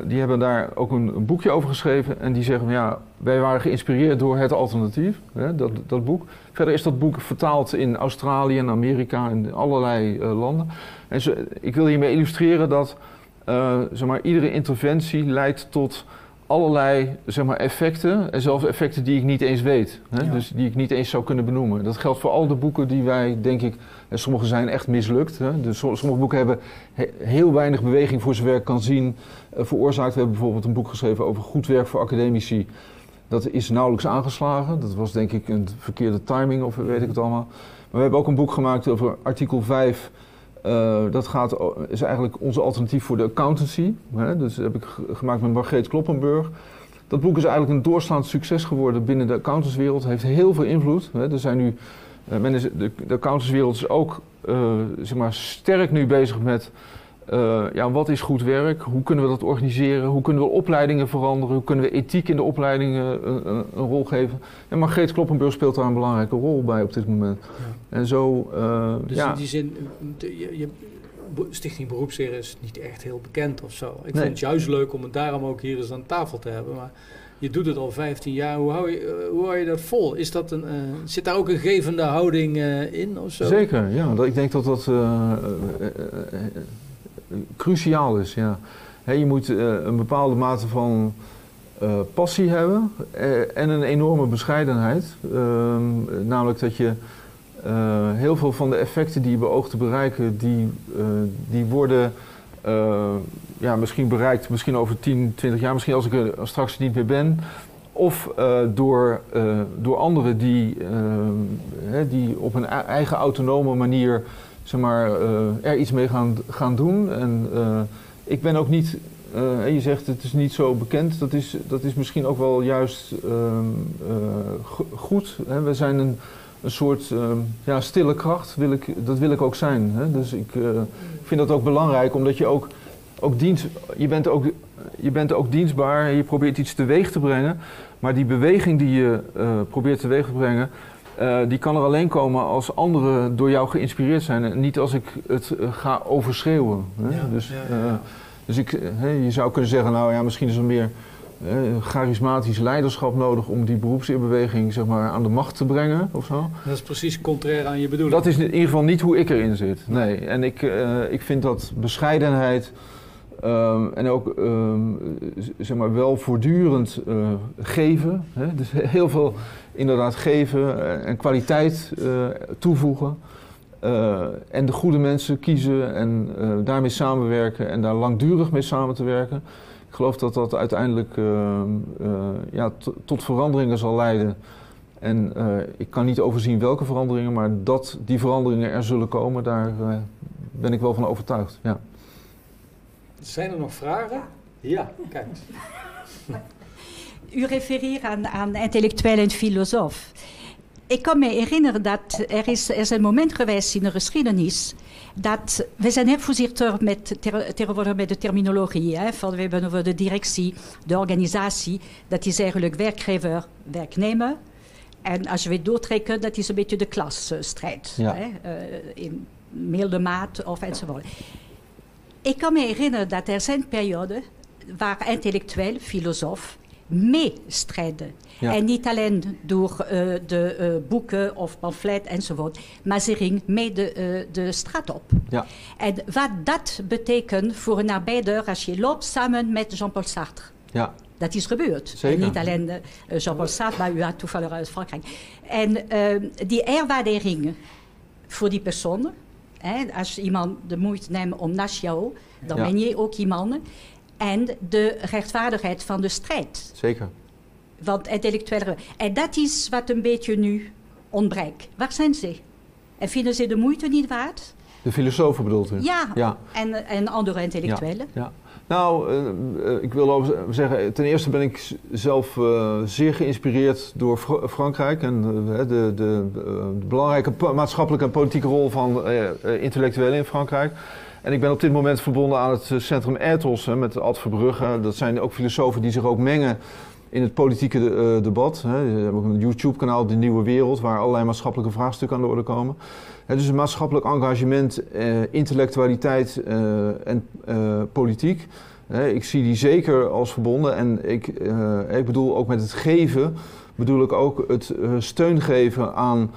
die hebben daar ook een, boekje over geschreven. En die zeggen, ja, wij waren geïnspireerd door het alternatief, hè, dat, dat boek. Verder is dat boek vertaald in Australië en Amerika en allerlei landen. En ik wil hiermee illustreren dat eh, zeg maar, iedere interventie leidt tot allerlei zeg maar, effecten. En zelfs effecten die ik niet eens weet. Hè? Ja. Dus die ik niet eens zou kunnen benoemen. Dat geldt voor al de boeken die wij, denk ik... En sommige zijn echt mislukt. Hè? Dus som- sommige boeken hebben he- heel weinig beweging voor zijn werk kan zien eh, veroorzaakt. We hebben bijvoorbeeld een boek geschreven over goed werk voor academici. Dat is nauwelijks aangeslagen. Dat was denk ik een verkeerde timing of weet ik het allemaal. Maar we hebben ook een boek gemaakt over artikel 5... Eh, dat gaat, is eigenlijk onze alternatief voor de accountancy. Hè? Dus dat heb ik ge- gemaakt met Margreet Kloppenburg. Dat boek is eigenlijk een doorslaand succes geworden binnen de accountantswereld. Heeft heel veel invloed. Hè? Er zijn nu, eh, men de accountantswereld is ook eh, zeg maar sterk nu bezig met... eh, ja, wat is goed werk? Hoe kunnen we dat organiseren? Hoe kunnen we opleidingen veranderen? Hoe kunnen we ethiek in de opleidingen een, een, een rol geven? En Margreet Kloppenburg speelt daar een belangrijke rol bij op dit moment. En zo, eh, Dus ja... in die zin, je, Stichting Beroepsheer is niet echt heel bekend of zo. Ik Nee. vind het juist leuk om het daarom ook hier eens aan tafel te hebben. Maar je doet het al 15 jaar. Hoe hou je, eh, hoe hou je dat vol? Is dat een, eh, zit daar ook een gevende houding eh, in of zo? Zeker, ja. Dat, ik denk dat dat eh, eh, eh, eh, eh, cruciaal is, ja. Je moet eh, een bepaalde mate van eh, passie hebben eh, en een enorme bescheidenheid. Ehm, namelijk dat je heel veel van de effecten die je beoogt te bereiken, die, die worden ja, misschien bereikt, misschien over 10, 20 jaar, misschien als ik er straks niet meer ben. Of door, door anderen die, eh, hè, die op een e- eigen autonome manier zeg maar, eh, er iets mee gaan, gaan doen. En eh, ik ben ook niet, eh, je zegt het is niet zo bekend, dat is, dat is misschien ook wel juist ehm, eh, go- goed. Hè? We zijn een, een soort ehm, ja, stille kracht, wil ik, dat wil ik ook zijn. Hè? Dus ik vind dat ook belangrijk, omdat je ook, ook dienst, je bent ook, je bent ook dienstbaar en je probeert iets teweeg te brengen. Maar die beweging die je probeert teweeg te brengen, eh, die kan er alleen komen als anderen door jou geïnspireerd zijn. En niet als ik het eh, ga overschreeuwen. Hè? Ja, dus ja, ja. eh, dus ik, je zou kunnen zeggen, nou ja, misschien is er meer charismatisch leiderschap nodig om die beroepseerbeweging zeg maar, aan de macht te brengen of zo. Dat is precies contrair aan je bedoeling. Dat is in ieder geval niet hoe ik erin zit. Nee. En ik, ik vind dat bescheidenheid ehm, en ook ehm, zeg maar wel voortdurend eh, geven. Hè? Dus heel veel inderdaad geven en kwaliteit eh, toevoegen. Eh, en de goede mensen kiezen en daarmee samenwerken en daar langdurig mee samen te werken. Ik geloof dat dat uiteindelijk ehm, eh, ja, tot veranderingen zal leiden. En ik kan niet overzien welke veranderingen, maar dat die veranderingen er zullen komen, daar ben ik wel van overtuigd. Ja. Zijn er nog vragen? Ja, kijk eens. U refereert aan, aan intellectueel en filosoof. ik kan me herinneren dat er is, er is een moment geweest in de geschiedenis dat we zijn heel voorzichtig met ter, tegenwoordig met de terminologie. Hè, van we hebben over de directie, de organisatie. Dat is eigenlijk werkgever, werknemer. En als je weer doortrekken, dat is een beetje de klasstrijd. Ja. Hè, uh, in milde maat of enzovoort. Ik kan me herinneren dat er zijn perioden waar intellectueel, filosoof, meestrijden. Ja. En niet alleen door uh, de uh, boeken of pamflet enzovoort, maar ze ging mee de, uh, de straat op. Ja. En wat dat betekent voor een arbeider als je loopt samen met Jean-Paul Sartre. Ja. Dat is gebeurd. Zeker. En niet alleen Jean-Paul Sartre, maar u had toevallig uit Frankrijk. En die erwaardering voor die persoon, hè, als iemand de moeite neemt om naast jou, dan Ja. ben je ook iemand. En de rechtvaardigheid van de strijd. Zeker. Want intellectuele. En dat is wat een beetje nu ontbreekt. Waar zijn ze? En vinden ze de moeite niet waard? De filosofen bedoelt u? Ja. Ja. En, en andere intellectuelen? Ja. Nou, uh, uh, ik wil over zeggen, ten eerste ben ik zelf uh, zeer geïnspireerd door Fr Frankrijk en de, de, de, belangrijke maatschappelijke en politieke rol van eh, intellectuelen in Frankrijk. En ik ben op dit moment verbonden aan het centrum Ethos met Ad Verbrugge. Dat zijn ook filosofen die zich ook mengen in het politieke uh, debat. Hè. We hebben ook een YouTube-kanaal, De Nieuwe Wereld, waar allerlei maatschappelijke vraagstukken aan de orde komen. Hè, dus een maatschappelijk engagement, uh, intellectualiteit uh, en politiek. ik zie die zeker als verbonden. En ik, ik bedoel ook met het geven, bedoel ik ook het steun geven aan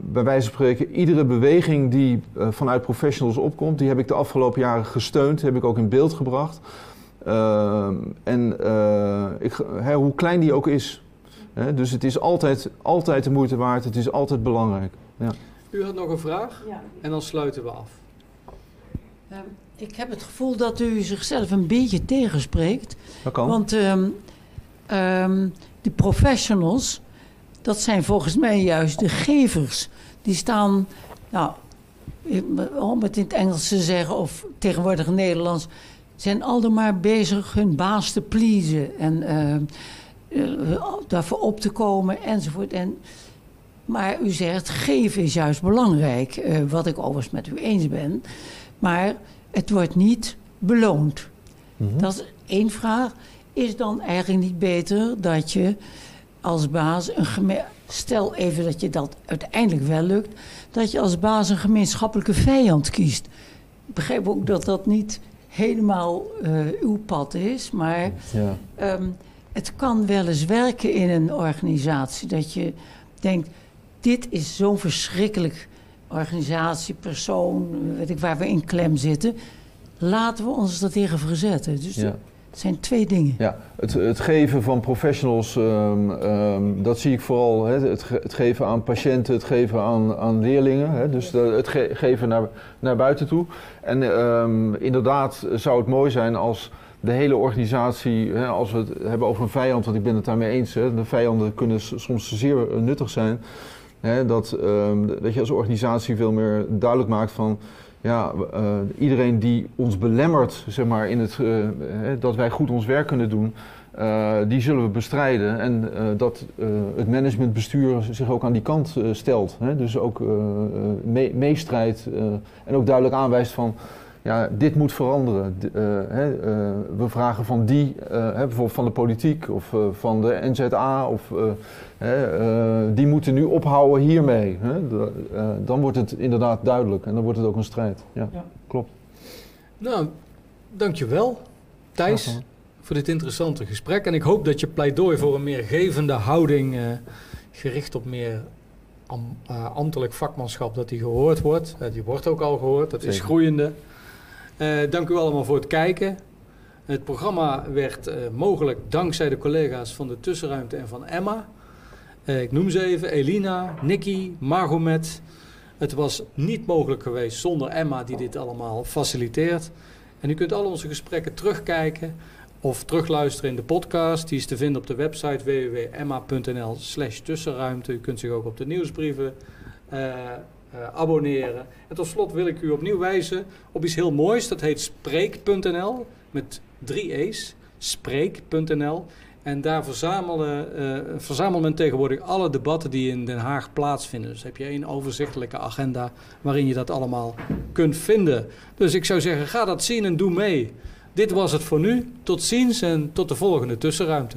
bij wijze van spreken, iedere beweging die vanuit professionals opkomt, die heb ik de afgelopen jaren gesteund, heb ik ook in beeld gebracht. En ik, hè, hoe klein die ook is. Hè, dus het is altijd, altijd de moeite waard, het is altijd belangrijk. Ja. U had nog een vraag Ja. en dan sluiten we af. Um, ik heb het gevoel dat u zichzelf een beetje tegenspreekt. Dat kan. Want um, um, die professionals, dat zijn volgens mij juist de gevers. Die staan, nou, om het in het Engels te zeggen of tegenwoordig in het Nederlands, zijn altijd maar bezig hun baas te pleasen en uh, uh, daarvoor op te komen enzovoort. En, maar u zegt, geven is juist belangrijk, uh, wat ik overigens met u eens ben. Maar het wordt niet beloond. Mm -hmm. Dat is één vraag. Is dan eigenlijk niet beter dat je als baas een stel even dat je dat uiteindelijk wel lukt, dat je als baas een gemeenschappelijke vijand kiest. Ik begrijp ook dat dat niet helemaal uh, uw pad is, maar ja. um, het kan wel eens werken in een organisatie dat je denkt, dit is zo'n verschrikkelijk organisatie, persoon, weet ik waar we in klem zitten. Laten we ons er tegen verzetten. Dus ja. Het zijn twee dingen. Ja, het, het geven van professionals, um, um, dat zie ik vooral. Hè, het, het, geven aan patiënten, het geven aan, aan leerlingen. Hè, dus het ge geven naar, naar buiten toe. En um, inderdaad zou het mooi zijn als de hele organisatie, hè, als we het hebben over een vijand, want ik ben het daarmee eens. Hè, de vijanden kunnen soms zeer nuttig zijn. Hè, dat, dat je als organisatie veel meer duidelijk maakt van ja, uh, iedereen die ons belemmert zeg maar, in het, uh, dat wij goed ons werk kunnen doen, uh, die zullen we bestrijden. En dat het managementbestuur zich ook aan die kant stelt. Hè? Dus ook me meestrijdt en ook duidelijk aanwijst van ja, dit moet veranderen. D hè, we vragen van die, hè, bijvoorbeeld van de politiek of van de NZA of Hè, uh, die moeten nu ophouden hiermee. Hè? De, uh, dan wordt het inderdaad duidelijk en dan wordt het ook een strijd. Ja, ja. klopt. Nou, dankjewel Thijs voor dit interessante gesprek. En ik hoop dat je pleidooi voor een meer gevende houding, uh, gericht op meer am, ambtelijk vakmanschap, dat die gehoord wordt. die wordt ook al gehoord, dat Zeker. is groeiende. Dank u allemaal voor het kijken. Het programma werd mogelijk dankzij de collega's van de Tussenruimte en van Emma. Uh, ik noem ze even, Elina, Nicky, Margomet. Het was niet mogelijk geweest zonder Emma die dit allemaal faciliteert. En u kunt al onze gesprekken terugkijken of terugluisteren in de podcast. Die is te vinden op de website www.emma.nl slash tussenruimte. U kunt zich ook op de nieuwsbrieven uh, uh, abonneren. En tot slot wil ik u opnieuw wijzen op iets heel moois. Dat heet spreek.nl met drie e's. Spreek.nl En daar verzamelen, eh, verzamelt men tegenwoordig alle debatten die in Den Haag plaatsvinden. Dus heb je één overzichtelijke agenda waarin je dat allemaal kunt vinden. Dus ik zou zeggen, ga dat zien en doe mee. Dit was het voor nu. Tot ziens en tot de volgende tussenruimte.